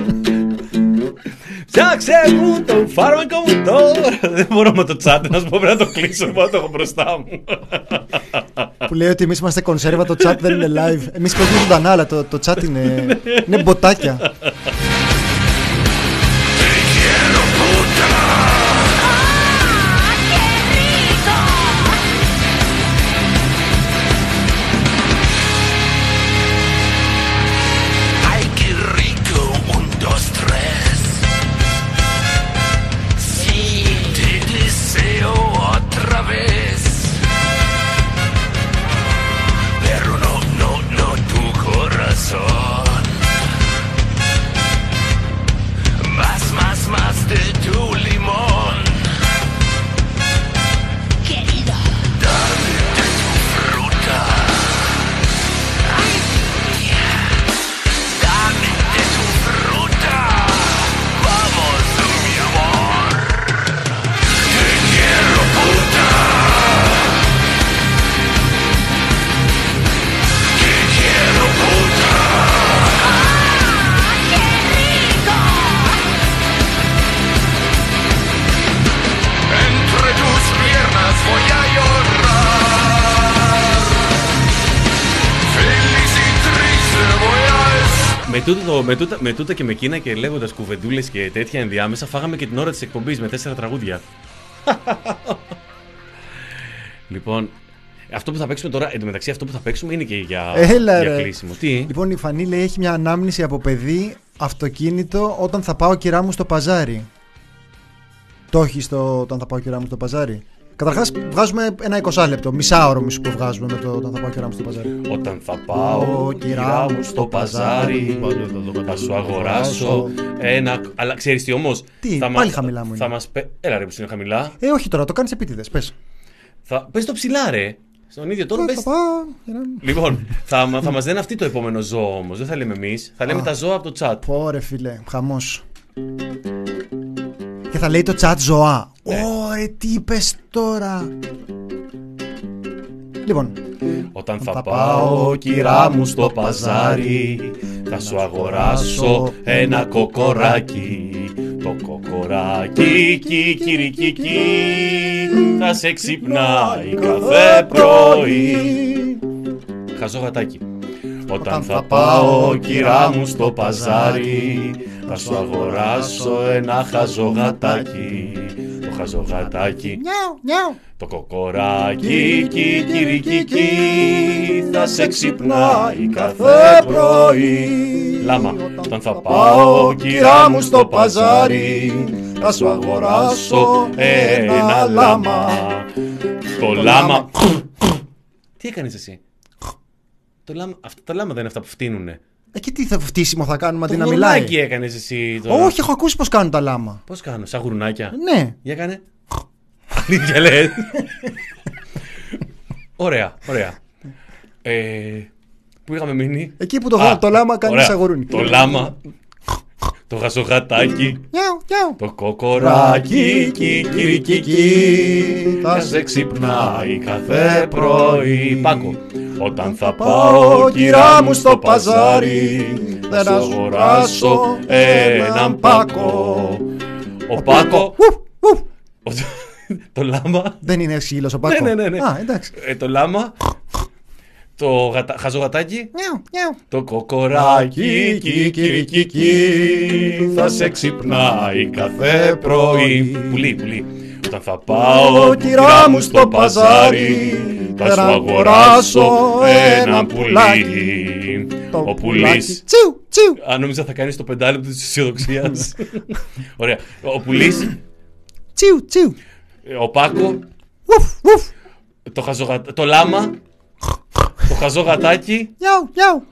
Φτιάξε μου το φάρμακο μου τώρα Δεν μπορώ με το chat να σου πω πρέπει να το κλείσω Δεν μπορώ να το έχω μπροστά μου Που λέει ότι εμείς είμαστε κονσέρβα, το chat δεν είναι live. Εμείς παίζουμε ζωντανά, αλλά το, το chat είναι, είναι μποτάκια. Estar. με, τούτο, με, τούτα, με τούτα και με εκείνα και λέγοντας κουβεντούλες και τέτοια ενδιάμεσα Φάγαμε και την ώρα της εκπομπής με τέσσερα τραγούδια Λοιπόν αυτό που θα παίξουμε τώρα, εντωμεταξύ αυτό που θα παίξουμε είναι και για, Έλα, για ρε. κλείσιμο. Τι, Λοιπόν, η Φανή λέει έχει μια ανάμνηση από παιδί αυτοκίνητο όταν θα πάω κυρά μου στο παζάρι. Το έχει στο όταν θα πάω κυρά μου στο παζάρι. Καταρχάς, βγάζουμε ένα 20 λεπτό, μισάωρο μισό που βγάζουμε με το όταν θα πάω κυρά μου στο παζάρι. Όταν θα πάω, κυρά μου, στο παζάρι, θα σου αγοράσω ένα. Αλλά ξέρεις τι όμως. Τι, πάλι χαμηλά μου είναι. Θα μας πε... Έλα ρε που είναι χαμηλά. Ε, όχι τώρα, το κάνεις επίτηδες. Πες. Θα... Πες το ψηλά ρε. Στον ίδιο τόνο Θα πες... πάω. κυρά μου. Λοιπόν, θα, μα- θα μας λένε αυτή το επόμενο ζώο όμως. Δεν θα λέμε εμείς. Θα λέμε τα ζώα από το chat. Πω ρε φίλε, χαμός. Και θα λέει το chat ζωά. Ναι. Ωρε, τι είπες τώρα. Λοιπόν, Όταν θα θα πάω, πάω, κυρά μου, στο παζάρι, θα σου αγοράσω ένα κοκοράκι. Το κοκοράκι, κι, κι, κι, κι, θα σε ξυπνάει κάθε πρωί. Χαζό γατάκι. Όταν θα πάω, κυρά μου, στο παζάρι, θα σου αγοράσω ένα χαζογατάκι. Το χαζογατάκι νιάου, νιάου. το κοκοράκι, κι, κι, κι, κι, θα σε ξυπνάει κάθε πρωί. Λάμα, όταν θα πάω, κυρά μου, στο παζάρι, θα σου αγοράσω ένα λάμα. Το λάμα... Τι έκανες εσύ; Το λάμα, αυτά τα λάμα δεν είναι αυτά που φτύνουνε. Εκεί τι θα φτύσιμο θα κάνουμε αντί Το να μιλάει; γουρνάκι έκανες εσύ τώρα. Όχι, έχω ακούσει πώς κάνουν τα λάμα. Πώς κάνω, σαν γουρνάκια; Ναι. Για κάνε. Αλήθεια λες. ωραία, ωραία. Ε, πού είχαμε μείνει; Εκεί που το, Α, το λάμα κάνει ωραία. σαν γουρούνι. Το λάμα. Το γαζογατάκι. Νιάου, νιάου. Το κοκοράκι. Κι, κι, κι, κι, θα σε ξυπνάει κάθε πρωί. Πάκο. Όταν θα πάω, κυρά μου, στο παζάρι, θα σου αγοράσω έναν πάκο. Ο Πάκο. Ουφ, ουφ. ο- Το λάμα. Δεν είναι σκύλο ο Πάκο. Ναι, ναι, ναι, ναι. Α, εντάξει. Ε, το λάμα. Το γατα... χαζογατάκι. Νιάου, νιάου. Το κοκοράκι, κι, κι, κι, κι, θα σε ξυπνάει κάθε πρωί. Πουλί, πουλί. Όταν θα πάω, κυρά μου, στο παζάρι, Θα σου αγοράσω ένα πουλάκι. Το Ο πουλάκι. πουλής Τσιου, τσιου. Αν νόμιζα θα κάνεις το πεντάλεπτο της αισιοδοξίας. Ωραία. Ο πουλής, Τσιου, τσιου. ο Πάκο, Ουφ, ουφ. το, χαζογα... το λάμα, το χαζογατάκι, Γιαου, γιαου.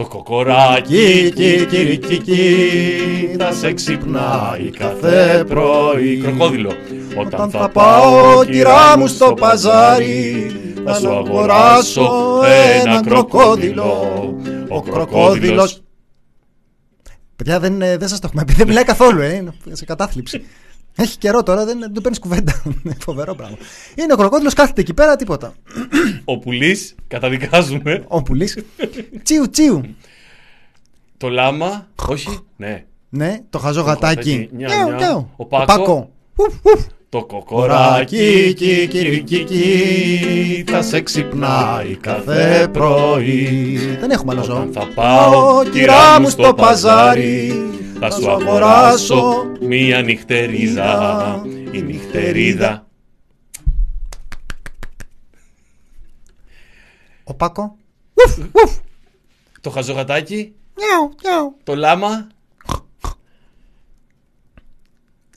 Το κοκοράκι. Κι, κι, κι, κι, κι, Θα σε ξυπνάει κάθε πρωί. Κροκόδιλο. Όταν θα πάω κυρά μου στο παζάρι Θα σου αγοράσω ένα κροκόδιλο Ο κροκόδιλος Παιδιά δεν, ε, δεν σας το έχουμε πει Δεν μιλάει καθόλου ε, είναι σε κατάθλιψη Έχει καιρό τώρα δεν, δεν παίρνεις κουβέντα Είναι Φοβερό πράγμα Είναι ο κροκόδιλος κάθεται εκεί πέρα τίποτα Ο πουλής, καταδικάζουμε. Ο πουλής Τσιου τσιου Το λάμα, όχι, ναι. Ναι το χαζό γατάκι Νιά, Νιάου, νιά. νιάου. Ο Πάκο. Ουφ, ουφ. Το κοκοράκι, Κοράκι, κι, κι, κι, θα σε ξυπνάει κάθε πρωί. Δεν έχουμε άλλο ζώο. Όταν θα πάω, κυρά μου, στο παζάρι, θα σου αγοράσω μία νυχτερίδα. Η νυχτερίδα. Ο Πάκο. Ουφ, ουφ. Το χαζογατάκι, Νιάου, νιάου. το λάμα,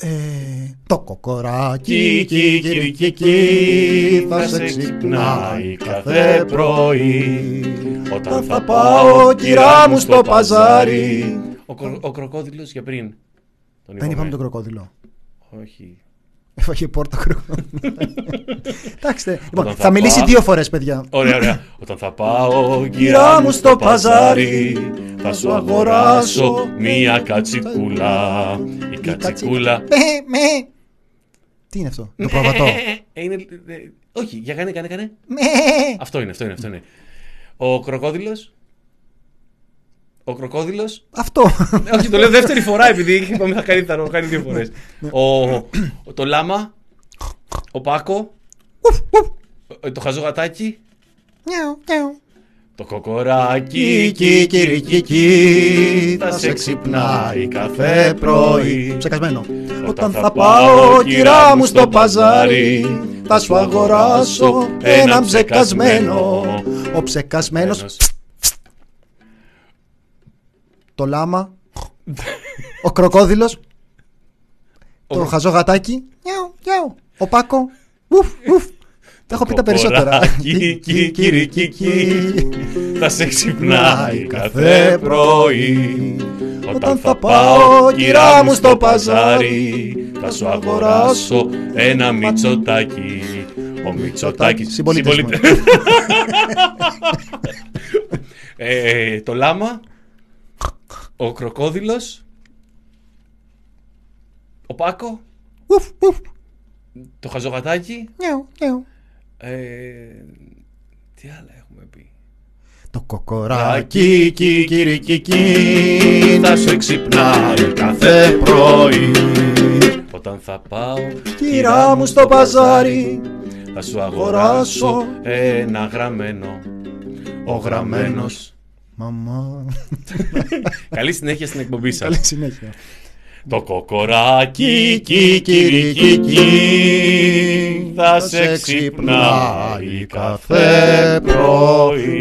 Ε, το κοκοράκι, κι, κι, κι, κι, θα σε ξυπνάει κάθε πρωί. Όταν Θα πάω, κυρά μου, στο παζάρι. Ο, κρο- ο κροκόδιλος για πριν. Τον Δεν είπαμε τον κροκόδιλο. Όχι. Έφαγε πόρτα κροκόδιλο. Εντάξει, τε. λοιπόν, Όταν θα θα μιλήσει πάω- δύο φορές, παιδιά. Ωραία, ωραία. Όταν θα πάω, κυρά μου, στο παζάρι, θα σου αγοράσω μία κατσικούλα. Η κατσικούλα. Με, με. Τι είναι αυτό, το προβατό; Ε, είναι, ε, όχι, για κάνε, κάνε, κάνε. Με. Αυτό είναι, αυτό είναι, αυτό είναι. Ο κροκόδιλος. Ο κροκόδιλος. Αυτό. Ε, όχι, το λέω δεύτερη φορά επειδή είπαμε θα κάνει, θα το κάνει δύο φορές. Ο, ο- το λάμα. Ο Πάκο. ε, Το χαζογατάκι. Νιάου, νιάου. Το κοκοράκι. Κι, κι, κι, κι, θα σε ξυπνάει κάθε πρωί. Ψεκασμένο. Όταν θα πάω, κυρά μου, στο παζάρι, θα σου αγοράσω ένα ψεκασμένο. Ο ψεκασμένος, Ένας. Το λάμα, ο κροκόδιλος, το Ο- χαζό γατάκι, νιάου, νιάου, ο Πάκο, ουφ, ουφ. Τα έχω πει τα περισσότερα. Κοκοράκι, κι, κι, κι, κι, Θα σε ξυπνάει κάθε πρωί. Όταν θα πάω, κυρά μου, στο παζάρι, θα σου αγοράσω ένα μυτσοτάκι. Ο Μητσοτάκης Συμπολίτες μου. συμπολίτε- Ε, Το λάμα, ο κροκόδιλος, ο Πάκο, Ουφ, ουφ, το χαζογατάκι. νιάου, νιάου. Ε, τι άλλα έχουμε πει; Το κοκοράκι, κι, κι, κι, κι, θα σε ξυπνάει κάθε πρωί. Όταν θα πάω, Κυρά μου στο παζάρι, θα σου αγοράσω ένα γραμμένο. Ο γραμμένος. Μαμά. Καλή συνέχεια στην εκπομπή σας. Καλή συνέχεια. Το κοκοράκι, κι, κι, κι, κι, θα σε ξυπνάει κάθε πρωί.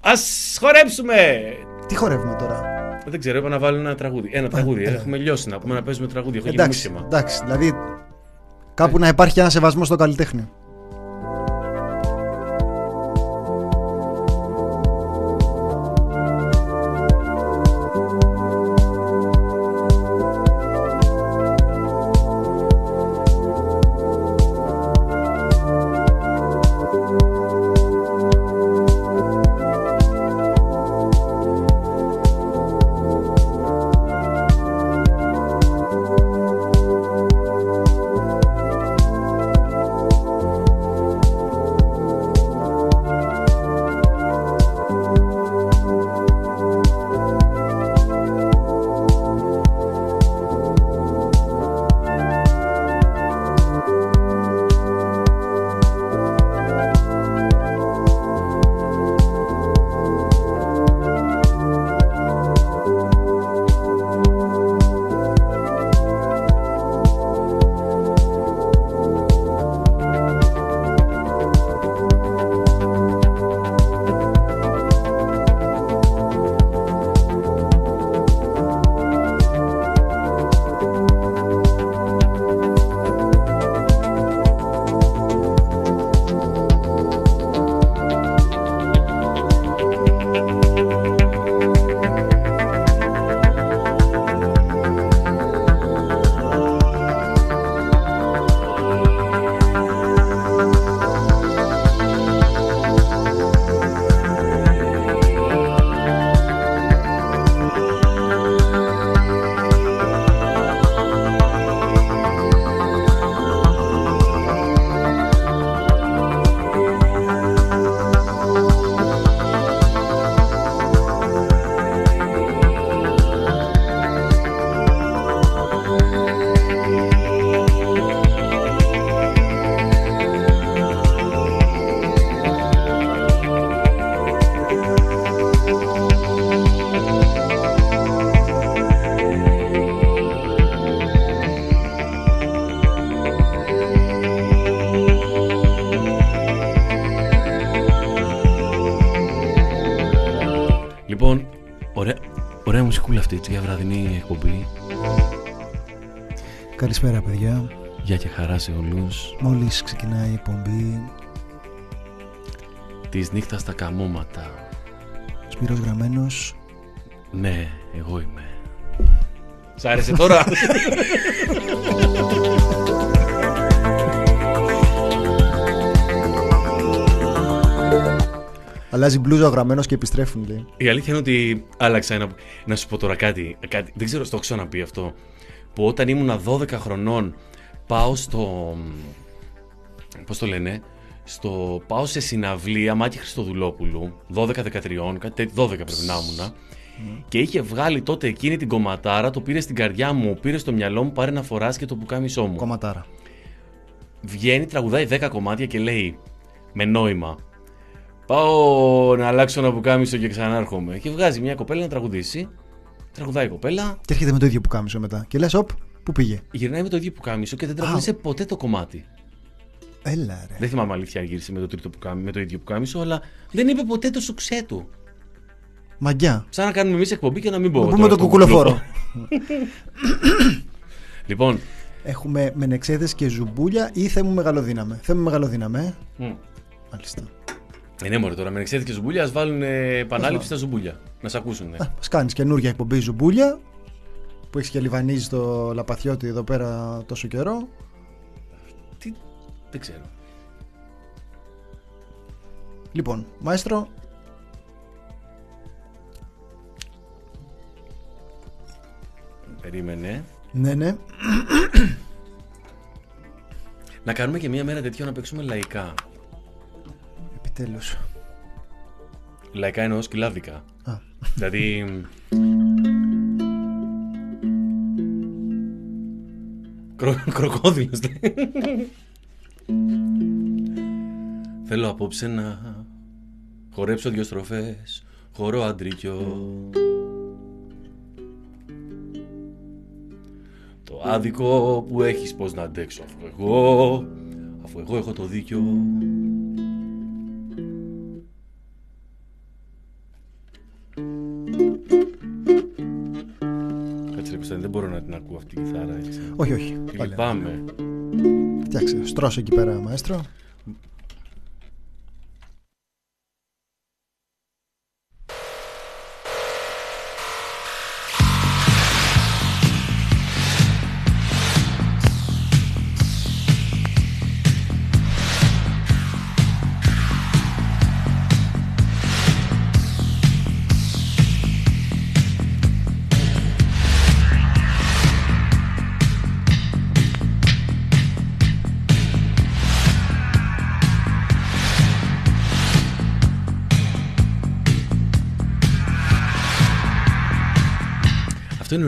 Ας χορέψουμε! Τι χορεύουμε τώρα; Δεν ξέρω, είπα να βάλω ένα τραγούδι. Ένα τραγούδι. Έχουμε λιώσει να πούμε να παίζουμε τραγούδι. Έχω γίνει Εντάξει, μίσημα. εντάξει, δηλαδή κάπου να υπάρχει ένα σεβασμός στο καλλιτέχνη. Γεια και χαρά σε όλους. Μόλις ξεκινάει η εκπομπή, Της νύχτας στα καμώματα. Σπύρος Γραμμένος, Ναι, εγώ είμαι. Σ' άρεσε τώρα; αλλάζει μπλούζα ο Γραμμένος και επιστρέφουν λέει. Η αλήθεια είναι ότι άλλαξα ένα. Να σου πω τώρα κάτι. κάτι δεν ξέρω, στο έχω ξαναπεί αυτό. Που όταν ήμουνα 12 χρονών, πάω στο. Πώς το λένε, στο, πάω σε συναυλία Μάκη Χριστοδουλόπουλου, 12-13, κάτι τέτοιο, 12 πρέπει να ήμουνα. Και είχε βγάλει τότε εκείνη την κομματάρα, το πήρε στην καρδιά μου, πήρε στο μυαλό μου, πάρε να φοράς και το πουκάμισό μου. Κομματάρα. Βγαίνει, τραγουδάει 10 κομμάτια και λέει με νόημα. Πάω να αλλάξω ένα πουκάμισο και ξανάρχομαι. Και βγάζει μια κοπέλα να τραγουδήσει. Τραγουδάει η κοπέλα, Και έρχεται με το ίδιο που κάμισο μετά. Και λες, οπ, πού πήγε; γυρνάει με το ίδιο πουκάμισο και δεν τραγουδίσε ποτέ το κομμάτι. Έλα ρε. Δεν θυμάμαι αλήθεια αν γύρισε με το, τρίτο πουκάμι, με το ίδιο πουκάμισο, αλλά δεν είπε ποτέ το σουξέ του. Μαγκιά. Σαν να κάνουμε εμείς εκπομπή και να μην πω. Να τώρα πούμε το κουκουλοφόρο. λοιπόν, Έχουμε μενεξέδες και ζουμπούλια ή θέμου μεγαλοδύναμε. Θέμου μεγαλοδύναμε, ε. μ, Μάλιστα. ε, ναι, μωρέ, τώρα με εξέδη και ζουμπούλια, ας βάλουν ε, επανάληψη στα ζουμπούλια. Να σε ακούσουν. Α, Μας κάνεις καινούργια εκπομπή ζουμπούλια που έχει και λιβανίζει το λαπαθιώτη εδώ πέρα τόσο καιρό. Τι, δεν ξέρω. Λοιπόν, μαέστρο, Περίμενε. ναι, ναι. Να κάνουμε και μία μέρα τέτοιο να παίξουμε λαϊκά. Επιτέλους. Λαϊκά εννοώ σκυλάδικα. Α. δηλαδή. Κρο, κροκόδιλος. λέει. Θέλω απόψε να χορέψω δυο στροφές, χορό αντρικιό. Το άδικο που έχεις πως να αντέξω αφού εγώ, αφού εγώ έχω το δίκιο. Κάτσε ρε Κωνσταντίνε, δεν μπορώ να την ακούω αυτή η κιθάρα έτσι. Όχι, όχι. Πάλι. Λυπάμαι. Φτιάξε. Στρώσω εκεί πέρα, μαέστρο.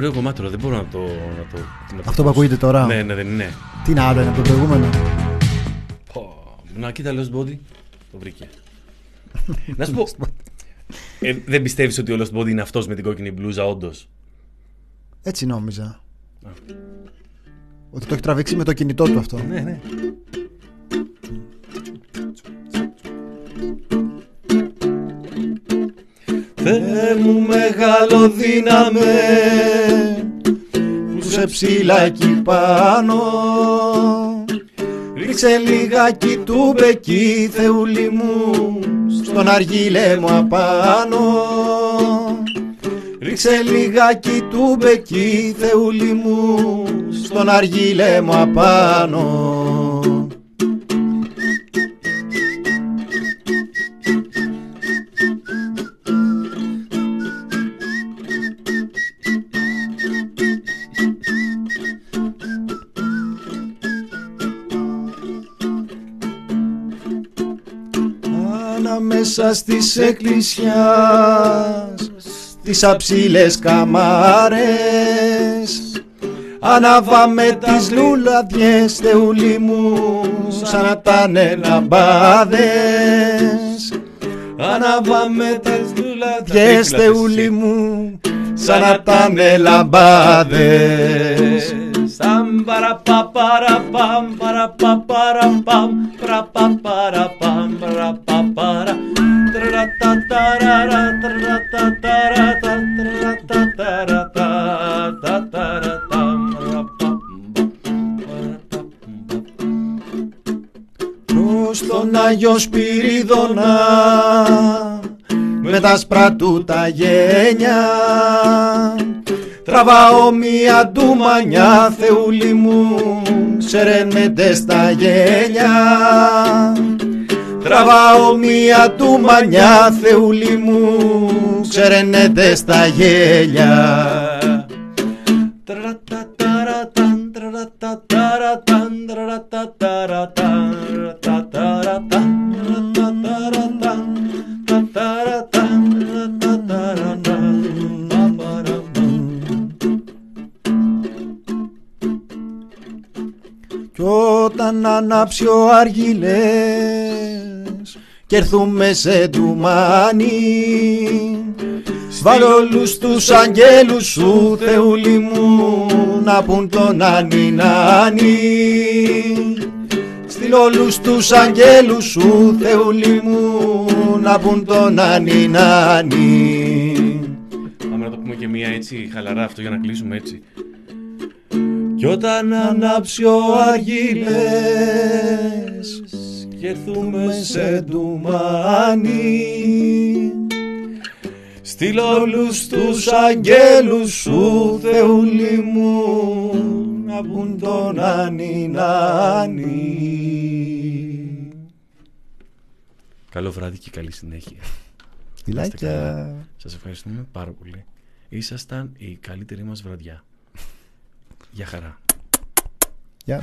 Ωραίο κομμάτι, τώρα, δεν μπορώ να το. Να το, να το Αυτό που ακούγεται τώρα. Ναι, ναι, δεν είναι. Τι να άλλο είναι από το προηγούμενο; Πω, Να κοίτα, Lost Body. Το βρήκε. να σου πω. Ε, δεν πιστεύεις ότι ο Lost Body είναι αυτός με την κόκκινη μπλούζα, όντως; Έτσι νόμιζα. Ότι το έχει τραβήξει με το κινητό του αυτό. Ναι, ναι. Θεέ μου μεγάλο δύναμε που σε ψηλά εκεί πάνω. Ρίξε λιγάκι του μπεκί θεούλη μου στον αργύλε μου απάνω. Ρίξε λιγάκι του μπεκί θεούλη μου στον αργύλε μου απάνω Ανάμεσα στις εκκλησιάς Τις αψίλες καμάρες. Ανάβαμε τις λουλαδιές Θεούλη μου Σαν να τάνε λαμπάδες. Ανάβαμε τις λουλαδιές Θεούλη μου Σαν να τάνε λαμπάδες. Σαμ παραπαπαραπαμ παραπαπαραπαμ παραπαπαραπαμ παραπαπαρα τρα Προς τον Άγιο Σπυρίδωνα με τα σπρατού τα γένια Τραβάω μία ντουμανιά θεούλη μου ξεραίνεται στα γένια Τραβάω μία ντουμανιά θεούλη μου ξεραίνεται στα γέλια. Τραταταραταν, τραταταραταν, τραταταραταν, τραταταραταν, όταν ανάψει ο αργυλές και έρθουμε σε ντουμάνι. Βάλε όλους τους αγγέλους σου Θεούλη μου να πουν τον Νάνι Νάνι Στείλ όλους τους αγγέλους σου Θεούλη μου να πουν τον Νάνι Νάνι Πάμε να το πούμε και μία έτσι χαλαρά αυτό για να κλείσουμε έτσι. Κι όταν ανάψει ο αργύλες και έρθουμε σε ντουμάνι Στείλ όλους τους αγγέλους σου Θεούλη μου να πουν τον Νάνι Νάνι Καλό βράδυ και καλή συνέχεια. Να είστε καλά. Φιλάκια Σας ευχαριστούμε πάρα πολύ. Ήσασταν η καλύτερη μας βραδιά. Γεια χαρά. Γεια